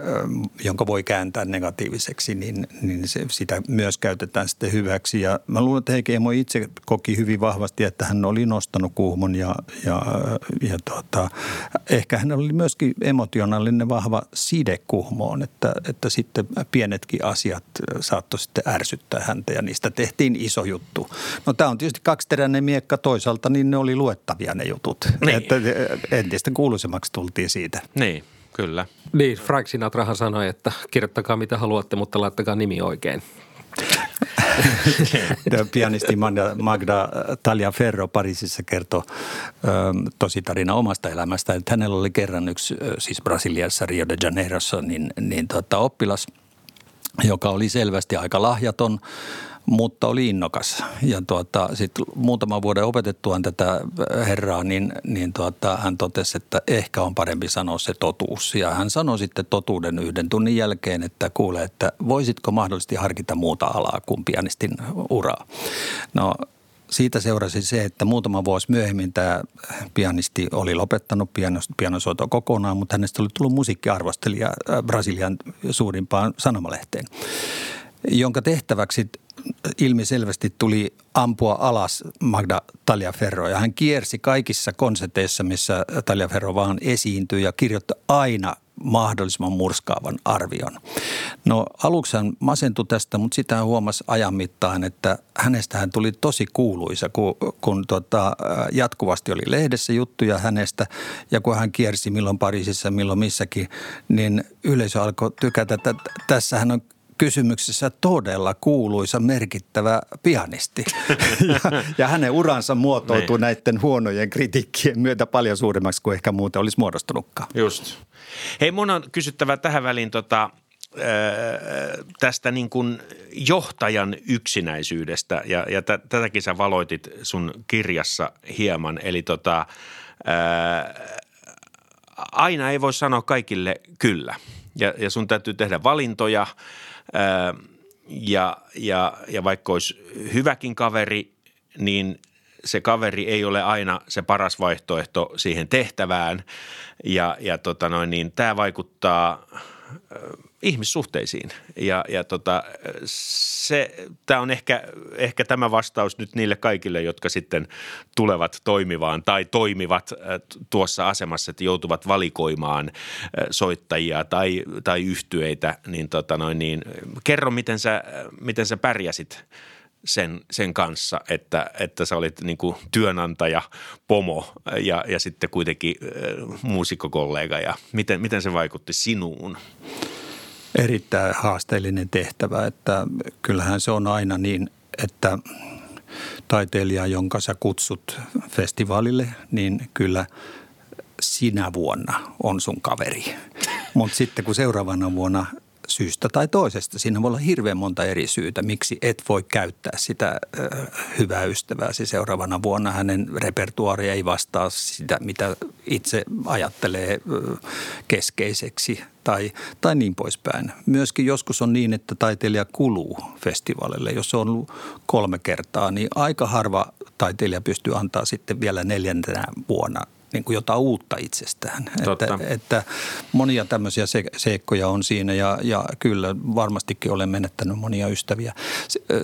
jonka voi kääntää negatiiviseksi, niin, niin se, sitä myös käytetään sitten hyväksi. Ja mä luulen, että Heikki Emo itse koki hyvin vahvasti, että hän oli nostanut kuhmon ja, ja, ja tuota, ehkä hän oli myöskin emotionaalinen vahva side kuhmoon, että, että sitten pienetkin asiat saattoi sitten ärsyttää häntä ja niistä tehtiin iso juttu. No tämä on tietysti kaksiteräinen miekka toisaalta, niin ne oli luettavia ne jutut. Niin. Että entistä kuuluisemmaksi tultiin siitä. Niin, kyllä. Niin, Frank Sinatrahan sanoi, että kirjoittakaa mitä haluatte, mutta laittakaa nimi oikein. Pianisti Magda, Magda Ferro Pariisissa kertoi tosi tarina omasta elämästä, että hänellä oli kerran yksi, siis Brasiliassa Rio de Janeirossa, niin, niin tota, oppilas, joka oli selvästi aika lahjaton, mutta oli innokas. Ja tuota, sitten muutaman vuoden opetettuaan tätä herraa, niin, niin tuota, hän totesi, että ehkä on parempi sanoa se totuus. Ja hän sanoi sitten totuuden yhden tunnin jälkeen, että kuule, että voisitko mahdollisesti harkita muuta alaa kuin pianistin uraa. No siitä seurasi se, että muutama vuosi myöhemmin tämä pianisti oli lopettanut pianosoitoa kokonaan, mutta hänestä oli tullut musiikkiarvostelija äh, Brasilian suurimpaan sanomalehteen, jonka tehtäväksi ilmiselvästi tuli ampua alas Magda Taliaferro. Ja hän kiersi kaikissa konserteissa, missä Taliaferro vaan esiintyi ja kirjoitti aina mahdollisimman murskaavan arvion. No aluksi hän masentui tästä, mutta sitä hän huomasi ajan mittaan, että hänestähän tuli tosi kuuluisa, kun, kun tota, jatkuvasti oli lehdessä juttuja hänestä ja kun hän kiersi milloin Pariisissa, milloin missäkin, niin yleisö alkoi tykätä, että tässähän on kysymyksessä todella kuuluisa merkittävä pianisti. ja, ja hänen uransa muotoutui niin. näiden huonojen kritiikkien myötä paljon suuremmaksi kuin ehkä muuten olisi muodostunutkaan. Just. Hei, mun on kysyttävä tähän väliin tota, tästä niin kuin johtajan yksinäisyydestä ja, ja t- tätäkin sä valoitit sun kirjassa hieman. Eli tota, ää, aina ei voi sanoa kaikille kyllä ja, ja sun täytyy tehdä valintoja – ja, ja, ja vaikka olisi hyväkin kaveri, niin se kaveri ei ole aina se paras vaihtoehto siihen tehtävään. Ja, ja tota noin, niin tämä vaikuttaa ihmissuhteisiin. Ja, ja tota, se, tämä on ehkä, ehkä tämä vastaus nyt niille kaikille, jotka sitten tulevat toimivaan tai toimivat äh, tuossa asemassa, että joutuvat valikoimaan äh, soittajia tai, tai yhtyeitä. Niin, tota noin, niin kerro, miten sä, miten sä pärjäsit sen, sen kanssa, että, että sä olit niin kuin työnantaja, pomo ja, ja sitten kuitenkin äh, muusikkokollega ja miten, miten se vaikutti sinuun? Erittäin haasteellinen tehtävä, että kyllähän se on aina niin, että taiteilija, jonka sä kutsut festivaalille, niin kyllä sinä vuonna on sun kaveri. Mutta sitten kun seuraavana vuonna syystä tai toisesta. Siinä voi olla hirveän monta eri syytä, miksi et voi käyttää sitä hyvää ystävääsi seuraavana vuonna. Hänen repertuaari ei vastaa sitä, mitä itse ajattelee keskeiseksi tai, tai niin poispäin. Myöskin joskus on niin, että taiteilija kuluu festivaalille. Jos on ollut kolme kertaa, niin aika harva taiteilija pystyy antaa sitten vielä neljäntenä vuonna niin kuin jotain uutta itsestään. Että, että monia tämmöisiä seikkoja on siinä ja, ja kyllä varmastikin olen menettänyt monia ystäviä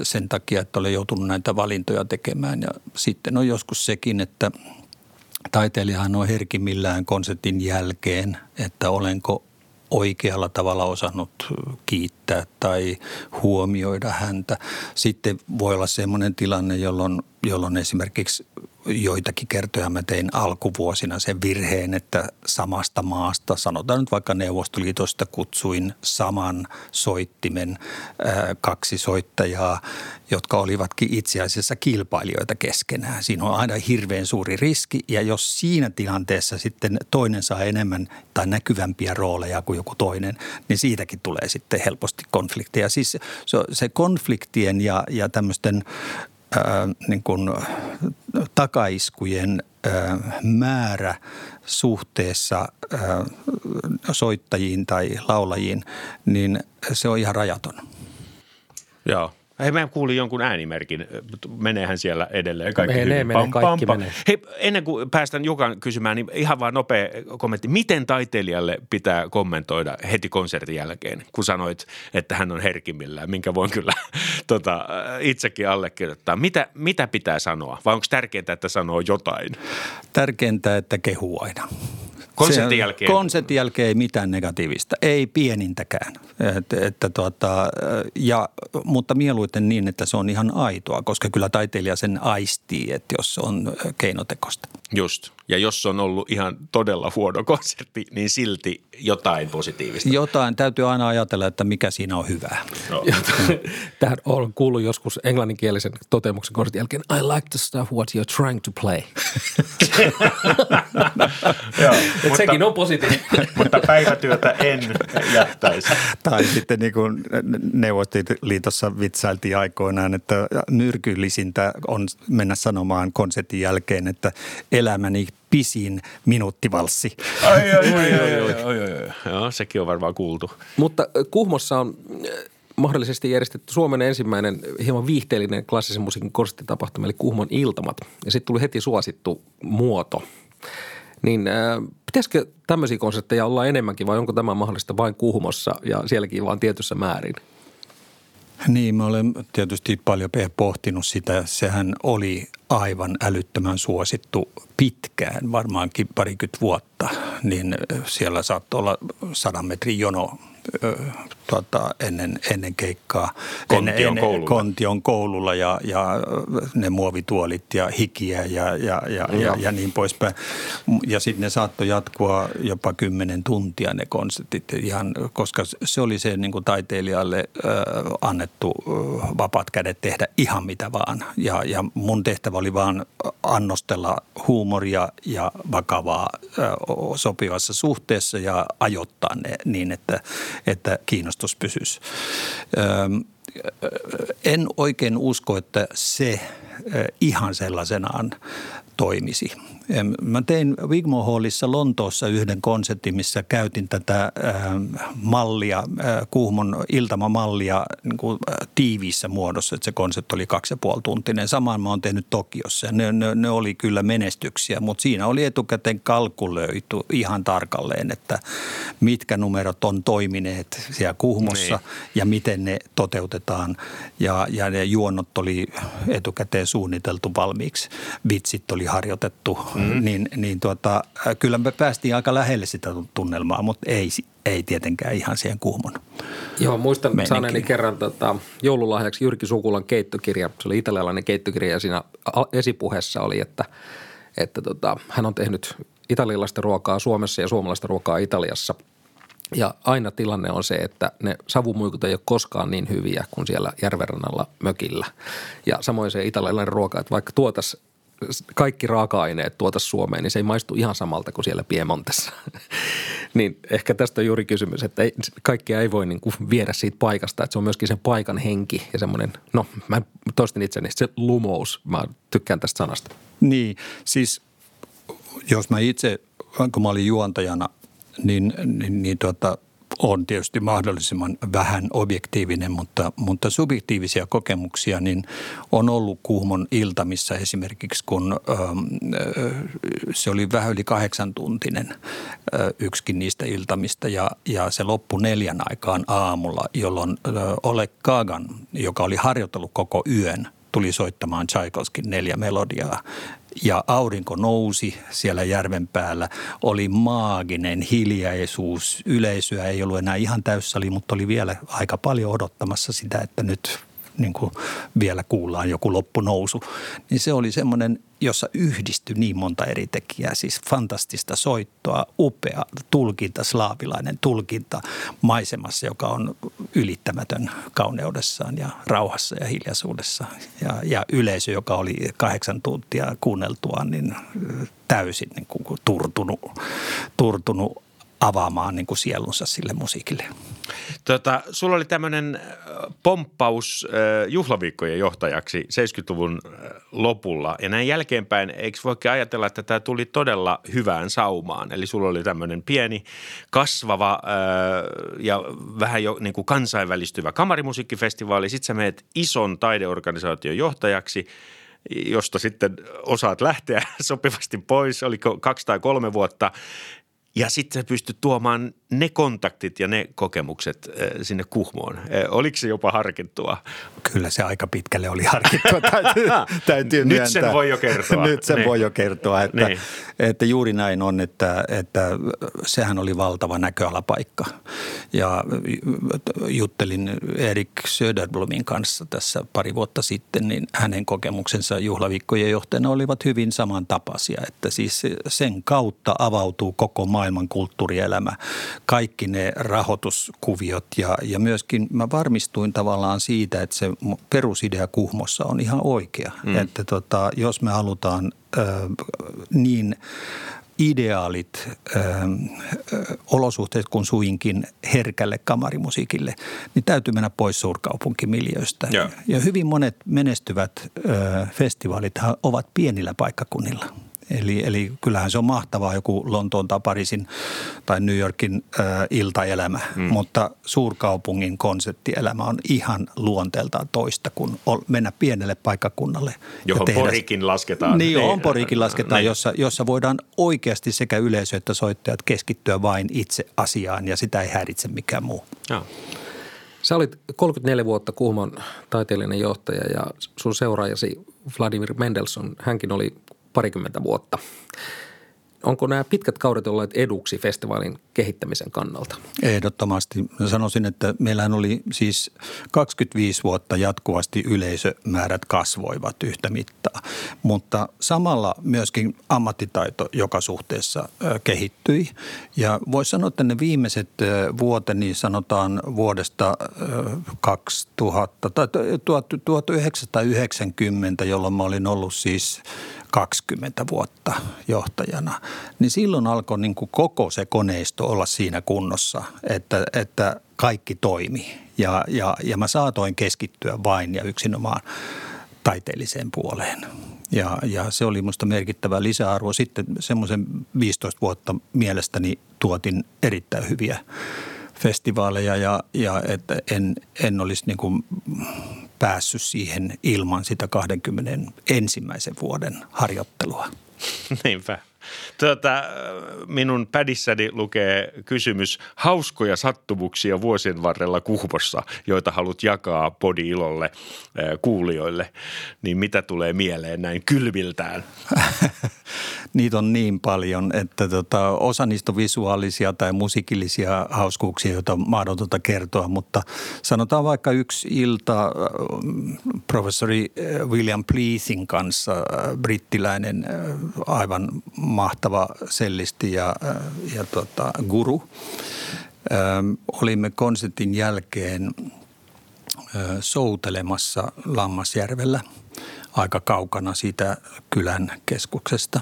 sen takia, että olen joutunut näitä valintoja tekemään. Ja sitten on joskus sekin, että taiteilijahan on herkimmillään konsertin jälkeen, että olenko oikealla tavalla osannut kiittää tai huomioida häntä. Sitten voi olla sellainen tilanne, jolloin, jolloin esimerkiksi joitakin kertoja mä tein alkuvuosina sen virheen, että samasta maasta, sanotaan nyt vaikka Neuvostoliitosta, kutsuin saman soittimen kaksi soittajaa, jotka olivatkin itse asiassa kilpailijoita keskenään. Siinä on aina hirveän suuri riski ja jos siinä tilanteessa sitten toinen saa enemmän tai näkyvämpiä rooleja kuin joku toinen, niin siitäkin tulee sitten helposti konflikteja. Siis se, konfliktien ja, ja tämmöisten ää, niin kuin takaiskujen ää, määrä suhteessa soittajiin tai laulajiin, niin se on ihan rajaton. Joo. Hei, mä kuulin jonkun äänimerkin. Meneehän siellä edelleen kaikki menee, hyvin. Menee, pam, kaikki pam, menee. Hei, ennen kuin päästän Jukan kysymään, niin ihan vaan nopea kommentti. Miten taiteilijalle pitää kommentoida heti konsertin jälkeen, kun sanoit, että hän on herkimmillään, minkä voin kyllä tota, itsekin allekirjoittaa. Mitä, mitä pitää sanoa? Vai onko tärkeintä, että sanoo jotain? Tärkeintä, että kehuu aina. Konsertin jälkeen? Konsertin jälkeen ei mitään negatiivista, ei pienintäkään. Et, että tuota, ja, mutta mieluiten niin, että se on ihan aitoa, koska kyllä taiteilija sen aistii, että jos se on keinotekosta. Just. Ja jos on ollut ihan todella huono konsertti, niin silti jotain positiivista. Jotain. Täytyy aina ajatella, että mikä siinä on hyvää. No. Tähän on kuullut joskus englanninkielisen toteamuksen konsertin jälkeen, I like the stuff what you're trying to play. Joo, mutta, sekin on positiivista. mutta päivätyötä en jättäisi. Tai sitten niin kuin Neuvostoliitossa vitsailtiin aikoinaan, että nyrkyllisintä on mennä sanomaan konsertin jälkeen, että elämäni pisin minuuttivalssi. Ai, ai, ai, ai, ai, ai, ai, ai. Joo, sekin on varmaan kuultu. Mutta Kuhmossa on mahdollisesti järjestetty Suomen ensimmäinen hieman viihteellinen klassisen musiikin konserttitapahtuma, eli Kuhmon iltamat. Ja sitten tuli heti suosittu muoto. Niin äh, pitäisikö tämmöisiä konsertteja olla enemmänkin vai onko tämä mahdollista vain Kuhmossa ja sielläkin vaan tietyssä määrin? Niin, mä olen tietysti paljon pohtinut sitä. Sehän oli aivan älyttömän suosittu pitkään, varmaankin parikymmentä vuotta. Niin siellä saattoi olla sadan metrin jono tuota, ennen, ennen keikkaa. Kontion ennen, koululla. Kontion koululla ja, ja ne muovituolit ja hikiä ja, ja, ja, ja, ja niin poispäin. Ja sitten ne saattoi jatkua jopa kymmenen tuntia ne konsertit, ihan, koska se oli se niin kuin taiteilijalle äh, annettu äh, vapaat kädet tehdä ihan mitä vaan. Ja, ja mun tehtävä oli vaan annostella huumoria ja vakavaa äh, sopivassa suhteessa ja ajoittaa ne niin, että, että kiinnostus pysyisi. En oikein usko, että se ihan sellaisenaan toimisi. Mä tein Wigmo Hallissa Lontoossa yhden konsertin, missä käytin tätä mallia, Kuhmon iltamamallia niin kuin tiiviissä muodossa, että se konsertti oli kaksi ja puoli tuntinen. Samaan mä oon tehnyt Tokiossa. Ne, ne, ne oli kyllä menestyksiä, mutta siinä oli etukäteen kalkuloitu ihan tarkalleen, että mitkä numerot on toimineet siellä Kuhmossa niin. ja miten ne toteutetaan. Ja, ja ne juonnot oli etukäteen suunniteltu valmiiksi, vitsit oli harjoitettu – mm. niin, niin tuota, kyllä me päästiin aika lähelle sitä tunnelmaa, mutta ei, ei tietenkään ihan siihen kuumon. Joo, muistan Meininkin. saaneeni kerran tota, joululahjaksi Jyrki Sukulan keittokirja. Se oli italialainen keittokirja ja siinä esipuheessa oli, että, että tota, hän on tehnyt italialaista ruokaa Suomessa ja suomalaista ruokaa Italiassa – ja aina tilanne on se, että ne savumuikut ei ole koskaan niin hyviä kuin siellä järvenrannalla mökillä. Ja samoin se italialainen ruoka, että vaikka tuotas kaikki raaka-aineet tuota Suomeen, niin se ei maistu ihan samalta kuin siellä Piemontessa. niin ehkä tästä on juuri kysymys, että ei, kaikkea ei voi niin kuin viedä siitä paikasta, että se on myöskin sen paikan henki ja semmoinen, no mä toistin itseni, se lumous, mä tykkään tästä sanasta. Niin, siis jos mä itse, kun mä olin juontajana, niin, niin, niin tuota, on tietysti mahdollisimman vähän objektiivinen, mutta, mutta subjektiivisia kokemuksia niin on ollut Kuhmon iltamissa esimerkiksi, kun ö, ähm, äh, se oli vähän yli kahdeksan tuntinen ö, äh, yksikin niistä iltamista ja, ja se loppui neljän aikaan aamulla, jolloin ö, äh, Ole Kagan, joka oli harjoitellut koko yön, tuli soittamaan Tchaikovskin neljä melodiaa ja aurinko nousi siellä järven päällä. Oli maaginen hiljaisuus. Yleisöä ei ollut enää ihan täyssali, mutta oli vielä aika paljon odottamassa sitä, että nyt niin kuin vielä kuullaan joku loppunousu. Niin se oli semmoinen, jossa yhdistyi niin monta eri tekijää, siis fantastista soittoa, upea tulkinta, slaavilainen tulkinta maisemassa, joka on ylittämätön kauneudessaan ja rauhassa ja hiljaisuudessa. Ja, ja yleisö, joka oli kahdeksan tuntia kuunneltua, niin täysin niin kuin turtunut, turtunut avaamaan niin kuin sielunsa sille musiikille. Tota, sulla oli tämmöinen pomppaus juhlaviikkojen johtajaksi 70-luvun lopulla ja näin jälkeenpäin, eikö voikin ajatella, että tämä tuli todella hyvään saumaan? Eli sulla oli tämmöinen pieni, kasvava ja vähän jo niin kuin kansainvälistyvä kamarimusiikkifestivaali. Sitten sä meet ison taideorganisaation johtajaksi – josta sitten osaat lähteä sopivasti pois, oliko kaksi tai kolme vuotta. Ja sitten sä pystyt tuomaan ne kontaktit ja ne kokemukset äh, sinne Kuhmoon. Äh, oliko se jopa harkittua? Kyllä se aika pitkälle oli harkittua, täytyy, täytyy Nyt sen voi jo kertoa. Nyt sen niin. voi jo kertoa, että, Niin. että juuri näin on, että, että sehän oli valtava näköalapaikka. Ja juttelin Erik Söderblomin kanssa tässä pari vuotta sitten, niin hänen kokemuksensa juhlaviikkojen johtajana olivat hyvin samantapaisia, että siis sen kautta avautuu koko maailman kulttuurielämä, kaikki ne rahoituskuviot ja, ja myöskin mä varmistuin tavallaan siitä, että se perusidea Kuhmossa on ihan oikea, mm. että tota, jos me halutaan ö, niin ideaalit ö, ö, olosuhteet kuin suinkin herkälle kamarimusiikille, niin täytyy mennä pois suurkaupunkimiljöistä. Ja hyvin monet menestyvät ö, festivaalit ovat pienillä paikkakunnilla. Eli, eli kyllähän se on mahtavaa joku Lontoon tai Pariisin tai New Yorkin ö, iltaelämä, mm. mutta suurkaupungin konseptielämä on ihan luonteeltaan toista kuin ol- mennä pienelle paikkakunnalle. ja Johon tehdä- porikin lasketaan. Niin, johon porikin lasketaan, Niin. jossa, jossa voidaan oikeasti sekä yleisö että soittajat keskittyä vain itse asiaan ja sitä ei häiritse mikään muu. Joo. Sä olit 34 vuotta Kuhmon taiteellinen johtaja ja sun seuraajasi Vladimir Mendelssohn, hänkin oli parikymmentä vuotta. Onko nämä pitkät kaudet olleet eduksi festivaalin kehittämisen kannalta? Ehdottomasti. Sanoisin, että meillähän oli siis 25 vuotta jatkuvasti yleisömäärät kasvoivat yhtä mittaa, mutta samalla myöskin ammattitaito joka suhteessa kehittyi. Ja voisi sanoa, että ne viimeiset vuoteni sanotaan vuodesta ö, 2000 tai 1990, jolloin mä olin ollut siis 20 vuotta johtajana, niin silloin alkoi niin kuin koko se koneisto olla siinä kunnossa, että, että kaikki toimi. Ja, ja, ja mä saatoin keskittyä vain ja yksinomaan taiteelliseen puoleen. Ja, ja se oli musta merkittävä lisäarvo. Sitten semmoisen 15 vuotta mielestäni tuotin erittäin hyviä festivaaleja ja, ja että en, en olisi niin kuin päässyt siihen ilman sitä 20 ensimmäisen vuoden harjoittelua. Niinpä. Tuota, minun pädissäni lukee kysymys hauskoja sattumuksia vuosien varrella Kuhmossa, joita haluat jakaa podi-ilolle eh, kuulijoille. Niin mitä tulee mieleen näin kylviltään? Niitä on niin paljon, että tota, osa niistä on visuaalisia tai musiikillisia hauskuuksia, joita on mahdotonta kertoa, mutta sanotaan vaikka yksi ilta äh, professori äh, William Pleasin kanssa, brittiläinen aivan mahtava sellisti ja, ja tota, guru. Ähm, Olimme konsertin jälkeen ö, soutelemassa Lammasjärvellä aika kaukana siitä kylän keskuksesta.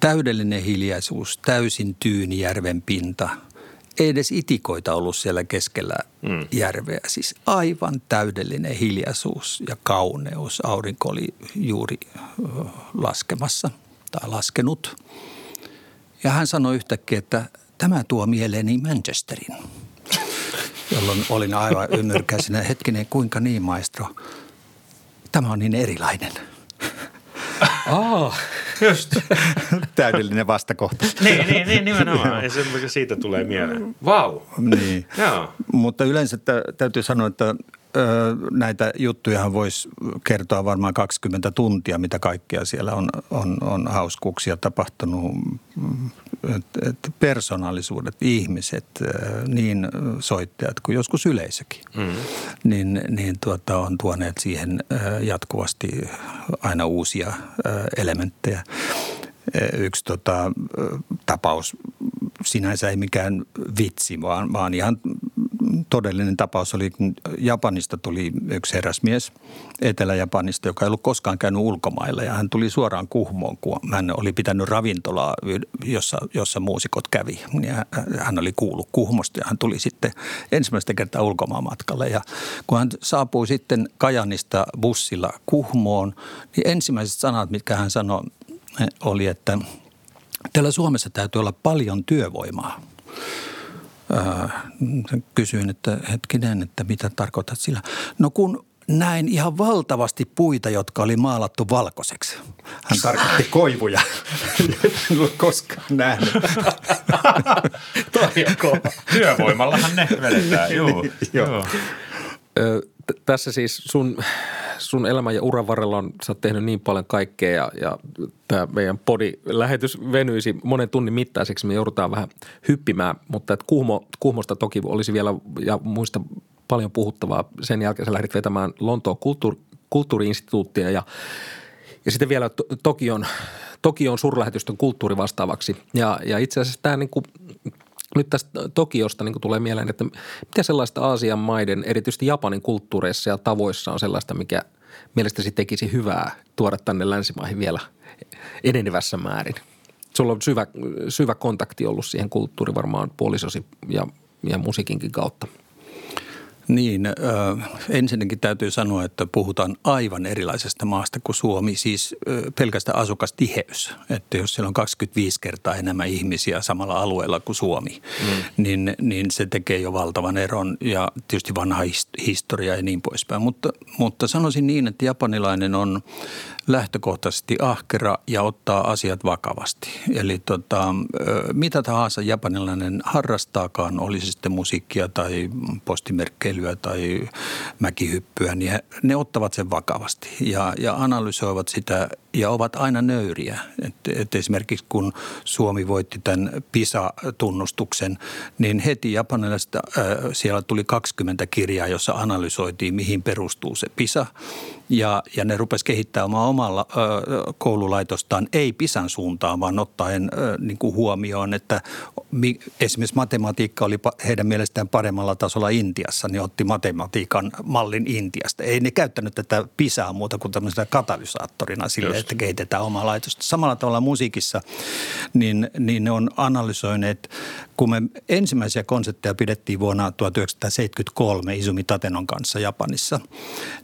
Täydellinen hiljaisuus, täysin tyyni järven pinta. Ei edes itikoita ollut siellä keskellä mm. järveä. Siis aivan täydellinen hiljaisuus ja kauneus. Aurinko oli juuri ö, laskemassa tai laskenut. Ja hän sanoi yhtäkkiä, että tämä tuo mieleeni Manchesterin jolloin olin aivan ymmyrkäisenä. Hetkinen, kuinka niin maestro? Tämä on niin erilainen. Aa, Just. Täydellinen vastakohta. niin, niin, niin, nimenomaan. Ja se, siitä tulee mieleen. Vau. Niin. Joo. Mutta yleensä tä, täytyy sanoa, että näitä juttujahan voisi kertoa varmaan 20 tuntia, mitä kaikkea siellä on, on, on hauskuuksia tapahtunut. Et, et persoonallisuudet, ihmiset, niin soittajat kuin joskus yleisökin, mm. niin, niin tuota, on tuoneet siihen jatkuvasti aina uusia elementtejä. Yksi tota, tapaus sinänsä ei mikään vitsi, vaan, vaan ihan todellinen tapaus oli, kun Japanista tuli yksi herrasmies Etelä-Japanista, joka ei ollut koskaan käynyt ulkomailla ja hän tuli suoraan Kuhmoon, kun hän oli pitänyt ravintolaa, jossa, jossa muusikot kävi. Ja hän oli kuullut Kuhmosta ja hän tuli sitten ensimmäistä kertaa ulkomaan matkalle ja kun hän saapui sitten Kajanista bussilla Kuhmoon, niin ensimmäiset sanat, mitkä hän sanoi, oli, että täällä Suomessa täytyy olla paljon työvoimaa. Äh, kysyin, että hetkinen, että mitä tarkoitat sillä? No kun näin ihan valtavasti puita, jotka oli maalattu valkoiseksi. Hän tarkoitti koivuja. En ole koskaan nähnyt. Toi on kova. Työvoimallahan ne vedetään, joo. joo. T- tässä siis sun, sun elämän ja uran varrella on, sä oot tehnyt niin paljon kaikkea ja, ja tämä meidän podi-lähetys venyisi monen tunnin mittaiseksi. Me joudutaan vähän hyppimään, mutta et Kuhmo, Kuhmosta toki olisi vielä ja muista paljon puhuttavaa. Sen jälkeen sä lähdit vetämään Lontoon kulttuuri, kulttuuriinstituuttia ja, ja sitten vielä Tokion, Tokion suurlähetystön kulttuurivastaavaksi. Ja, ja itse asiassa tämä niin kuin, nyt tästä Tokiosta niin tulee mieleen, että mitä sellaista Aasian maiden, erityisesti Japanin kulttuureissa ja tavoissa on sellaista, mikä mielestäsi tekisi hyvää tuoda tänne länsimaihin vielä enenevässä määrin? Sulla on syvä, syvä kontakti ollut siihen kulttuuriin varmaan puolisosi ja, ja musiikinkin kautta – niin, äh, ensinnäkin täytyy sanoa, että puhutaan aivan erilaisesta maasta kuin Suomi, siis äh, pelkästään asukastiheys. Että jos siellä on 25 kertaa enemmän ihmisiä samalla alueella kuin Suomi, mm. niin, niin se tekee jo valtavan eron ja tietysti vanha historia ja niin poispäin. Mutta, mutta sanoisin niin, että japanilainen on lähtökohtaisesti ahkera ja ottaa asiat vakavasti. Eli tota, mitä tahansa japanilainen harrastaakaan, olisi sitten musiikkia tai postimerkkeilyä tai mäkihyppyä, niin ne ottavat sen vakavasti ja, ja analysoivat sitä ja ovat aina nöyriä. Et, et esimerkiksi kun Suomi voitti tämän PISA-tunnustuksen, niin heti japanilaiset, äh, siellä tuli 20 kirjaa, jossa analysoitiin, mihin perustuu se PISA – ja, ja ne rupes kehittämään omalla ö, koululaitostaan, ei Pisan suuntaan, vaan ottaen ö, niin kuin huomioon, että mi, esimerkiksi matematiikka oli heidän mielestään paremmalla tasolla Intiassa, niin otti matematiikan mallin Intiasta. Ei ne käyttänyt tätä Pisaa muuta kuin tämmöisenä katalysaattorina sille, Just. että kehitetään omaa laitosta. Samalla tavalla musiikissa, niin, niin ne on analysoineet, kun me ensimmäisiä konsertteja pidettiin vuonna 1973 Izumi Tatenon kanssa Japanissa,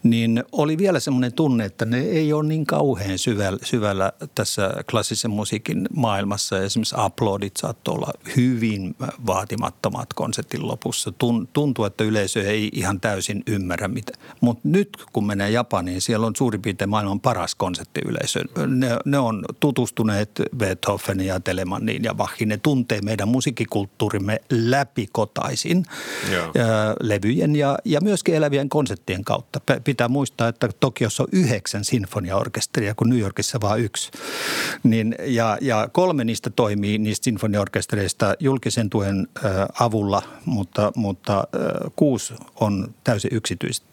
niin oli vielä semmoinen tunne, että ne ei ole niin kauhean syvällä, syvällä tässä klassisen musiikin maailmassa. Esimerkiksi uploadit saattoi olla hyvin vaatimattomat konsertin lopussa. Tuntuu, että yleisö ei ihan täysin ymmärrä mitä. Mutta nyt kun menee Japaniin, siellä on suurin piirtein maailman paras konserttiyleisö. Ne, ne on tutustuneet Beethoveniin ja Telemanniin ja Bachin. Ne tuntee meidän musiikkikulttuurimme läpikotaisin Joo. levyjen ja, ja myöskin elävien konserttien kautta. Pitää muistaa, että Tokiossa on yhdeksän sinfoniaorkesteria, kun New Yorkissa vain yksi. Niin, ja, ja kolme niistä toimii niistä sinfoniaorkestereista julkisen tuen äh, avulla, mutta, mutta äh, kuusi on täysin yksityistä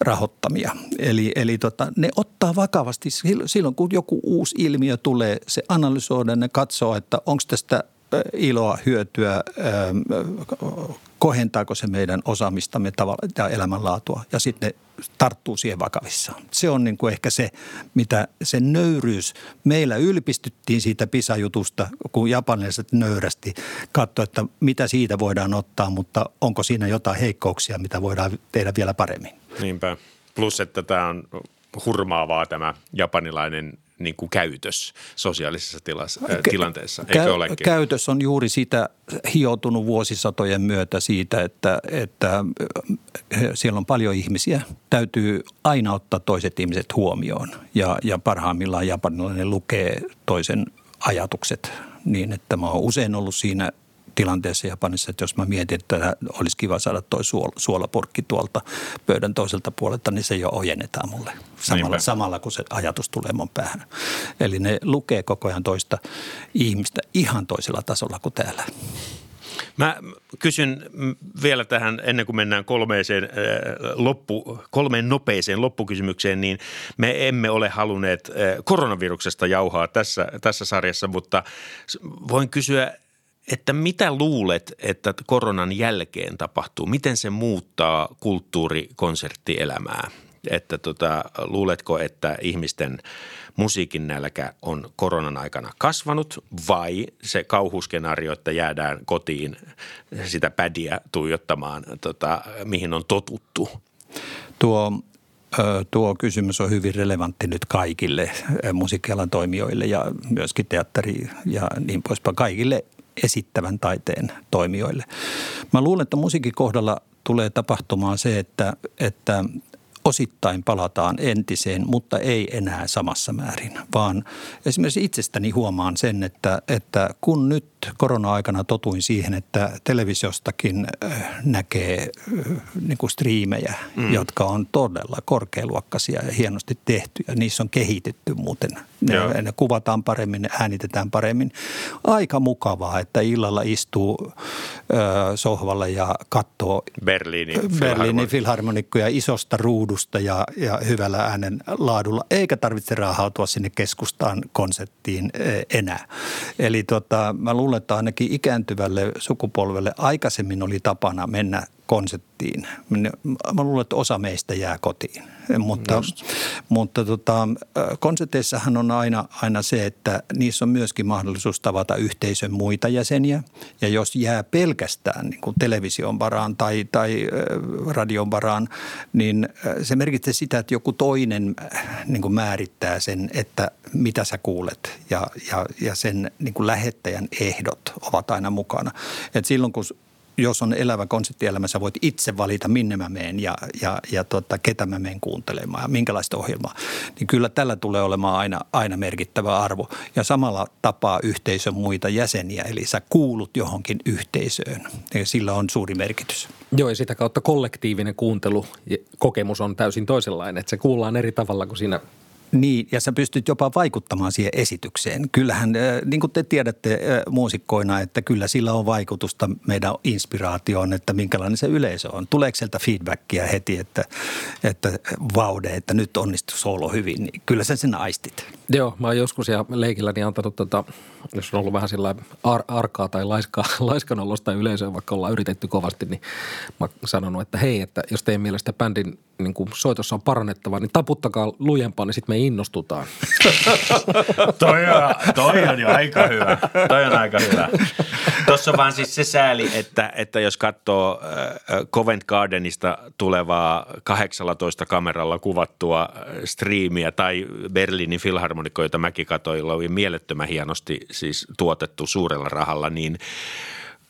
rahoittamia. Eli, eli tota, ne ottaa vakavasti silloin, kun joku uusi ilmiö tulee, se analysoida, ne katsoo, että onko tästä iloa, hyötyä, kohentaako se meidän osaamistamme tavalla ja elämänlaatua ja sitten ne tarttuu siihen vakavissaan. Se on niin kuin ehkä se, mitä se nöyryys, meillä ylpistyttiin siitä PISA-jutusta, kun japanilaiset nöyrästi katsoi, että mitä siitä voidaan ottaa, mutta onko siinä jotain heikkouksia, mitä voidaan tehdä vielä paremmin. Niinpä. Plus, että tämä on hurmaavaa tämä japanilainen niin kuin käytös sosiaalisessa tilassa, äh, tilanteessa, eikö Kä- olekin? Käytös on juuri sitä hioutunut vuosisatojen myötä siitä, että, että siellä on paljon ihmisiä. Täytyy aina ottaa toiset ihmiset huomioon ja, ja parhaimmillaan japanilainen lukee toisen ajatukset niin, että mä oon usein ollut siinä tilanteessa Japanissa, että jos mä mietin, että olisi kiva saada toi suolapurkki tuolta pöydän toiselta puolelta, niin se jo ojennetaan mulle samalla, samalla kun se ajatus tulee mun päähän. Eli ne lukee koko ajan toista ihmistä ihan toisella tasolla kuin täällä. Mä kysyn vielä tähän, ennen kuin mennään kolmeeseen, äh, loppu, kolmeen nopeeseen loppukysymykseen, niin me emme ole halunneet äh, koronaviruksesta jauhaa tässä, tässä sarjassa, mutta voin kysyä että mitä luulet, että koronan jälkeen tapahtuu? Miten se muuttaa kulttuurikonserttielämää? Että tota, luuletko, että ihmisten musiikin nälkä on koronan aikana kasvanut vai se kauhuskenaario, että jäädään kotiin sitä pädiä tuijottamaan, tota, mihin on totuttu? Tuo Tuo kysymys on hyvin relevantti nyt kaikille musiikkialan toimijoille ja myöskin teatteri ja niin poispäin. Kaikille esittävän taiteen toimijoille. Mä luulen, että musiikin kohdalla tulee tapahtumaan se, että, että osittain palataan entiseen, mutta ei enää samassa määrin, vaan esimerkiksi itsestäni huomaan sen, että, että kun nyt korona-aikana totuin siihen, että televisiostakin äh, näkee äh, niin kuin striimejä, mm. jotka on todella korkealuokkaisia ja hienosti tehtyjä. Niissä on kehitetty muuten. Ne, ne kuvataan paremmin, ne äänitetään paremmin. Aika mukavaa, että illalla istuu ö, äh, sohvalla ja katsoo Berliinin, Berliinin filharmonikkoja isosta ruudusta ja, ja hyvällä äänen laadulla, eikä tarvitse raahautua sinne keskustaan konserttiin enää. Eli tota, mä luulen, luulen, että ainakin ikääntyvälle sukupolvelle aikaisemmin oli tapana mennä konserttiin. Mä luulen, että osa meistä jää kotiin. Mutta, mutta tota, konserteissahan on aina, aina se, että niissä on myöskin mahdollisuus tavata yhteisön muita jäseniä. Ja jos jää pelkästään niin kuin television varaan tai, tai radion varaan, niin se merkitsee sitä, että joku toinen niin kuin määrittää sen, että mitä sä kuulet. Ja, ja, ja sen niin kuin lähettäjän ehdot ovat aina mukana. Et silloin kun jos on elävä konseptielämä, sä voit itse valita, minne mä menen ja, ja, ja tota, ketä mä menen kuuntelemaan ja minkälaista ohjelmaa. Niin kyllä tällä tulee olemaan aina, aina merkittävä arvo. Ja samalla tapaa yhteisön muita jäseniä, eli sä kuulut johonkin yhteisöön. Ja sillä on suuri merkitys. Joo, ja sitä kautta kollektiivinen kuuntelu kokemus on täysin toisenlainen. Että se kuullaan eri tavalla kuin siinä niin, ja sä pystyt jopa vaikuttamaan siihen esitykseen. Kyllähän, äh, niin kuin te tiedätte muusikkoina, että kyllä sillä on vaikutusta meidän inspiraatioon, että minkälainen se yleisö on. Tuleeko sieltä feedbackia heti, että, että vaude, että nyt onnistuu solo hyvin, niin kyllä sä sen aistit. Joo, mä oon joskus ja leikilläni antanut, tota, jos on ollut vähän sillä ar- arkaa tai laiskaa, laiskanolosta yleisöä, vaikka ollaan yritetty kovasti, niin mä oon sanonut, että hei, että jos teidän mielestä bändin niin kuin soitossa on parannettava, niin taputtakaa lujempaa, niin sitten me innostutaan. toi, on, toi on jo aika hyvä. Toi on aika hyvä. Tuossa on vaan siis se sääli, että, että jos katsoo äh, Covent Gardenista tulevaa 18 kameralla kuvattua striimiä tai Berliinin filharmonikko, jota mäkin katsoin, oli mielettömän hienosti siis tuotettu suurella rahalla, niin –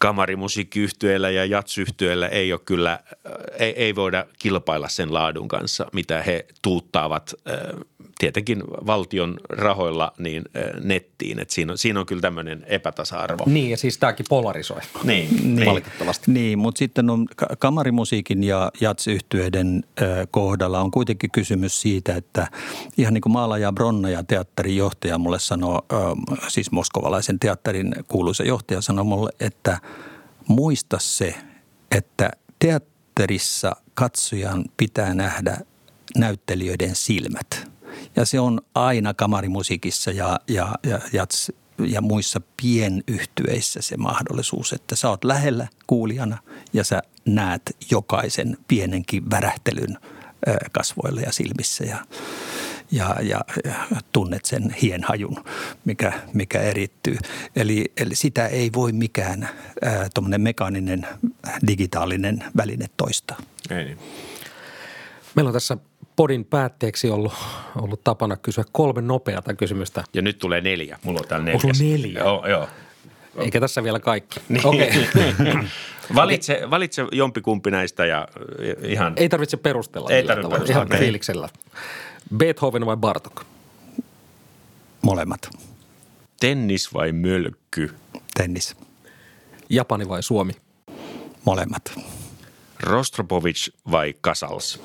kamarimusiikkiyhtiöillä ja jatsyhtiöillä ei ole kyllä, ei, ei voida kilpailla sen laadun kanssa, mitä he tuuttaavat tietenkin valtion rahoilla niin nettiin. Et siinä, on, siinä on kyllä tämmöinen epätasa-arvo. Niin ja siis tämäkin polarisoi niin, niin, valitettavasti. Niin, mutta sitten on kamarimusiikin ja jatsyhtiöiden kohdalla on kuitenkin kysymys siitä, että ihan niin kuin Maalaja Bronna ja teatterin johtaja mulle sanoo, siis moskovalaisen teatterin kuuluisa johtaja sanoi mulle, että – muista se, että teatterissa katsojan pitää nähdä näyttelijöiden silmät. Ja se on aina kamarimusiikissa ja, ja, ja, ja, ja muissa pienyhtyeissä se mahdollisuus, että sä oot lähellä kuulijana ja sä näet jokaisen pienenkin värähtelyn kasvoilla ja silmissä. Ja, ja, ja, tunnet sen hienhajun, mikä, mikä erittyy. Eli, eli sitä ei voi mikään tuommoinen mekaaninen digitaalinen väline toistaa. Ei niin. Meillä on tässä podin päätteeksi ollut, ollut tapana kysyä kolme nopeata kysymystä. Ja nyt tulee neljä. Mulla on täällä neljä. Onko neljä? Joo, joo. Eikä tässä vielä kaikki. Niin. Okay. valitse, valitse jompikumpi näistä ja ihan... Ei tarvitse perustella. Ei tarvitse perustella. Ihan fiiliksellä. Beethoven vai Bartok? Molemmat. Tennis vai mölkky? Tennis. Japani vai Suomi? Molemmat. Rostropovic vai Casals?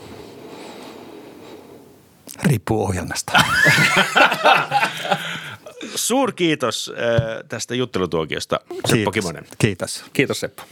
Riippuu ohjelmasta. Suurkiitos äh, tästä juttelutuokiosta, Seppo Kiitos. Kimonen. Kiitos. Kiitos Seppo.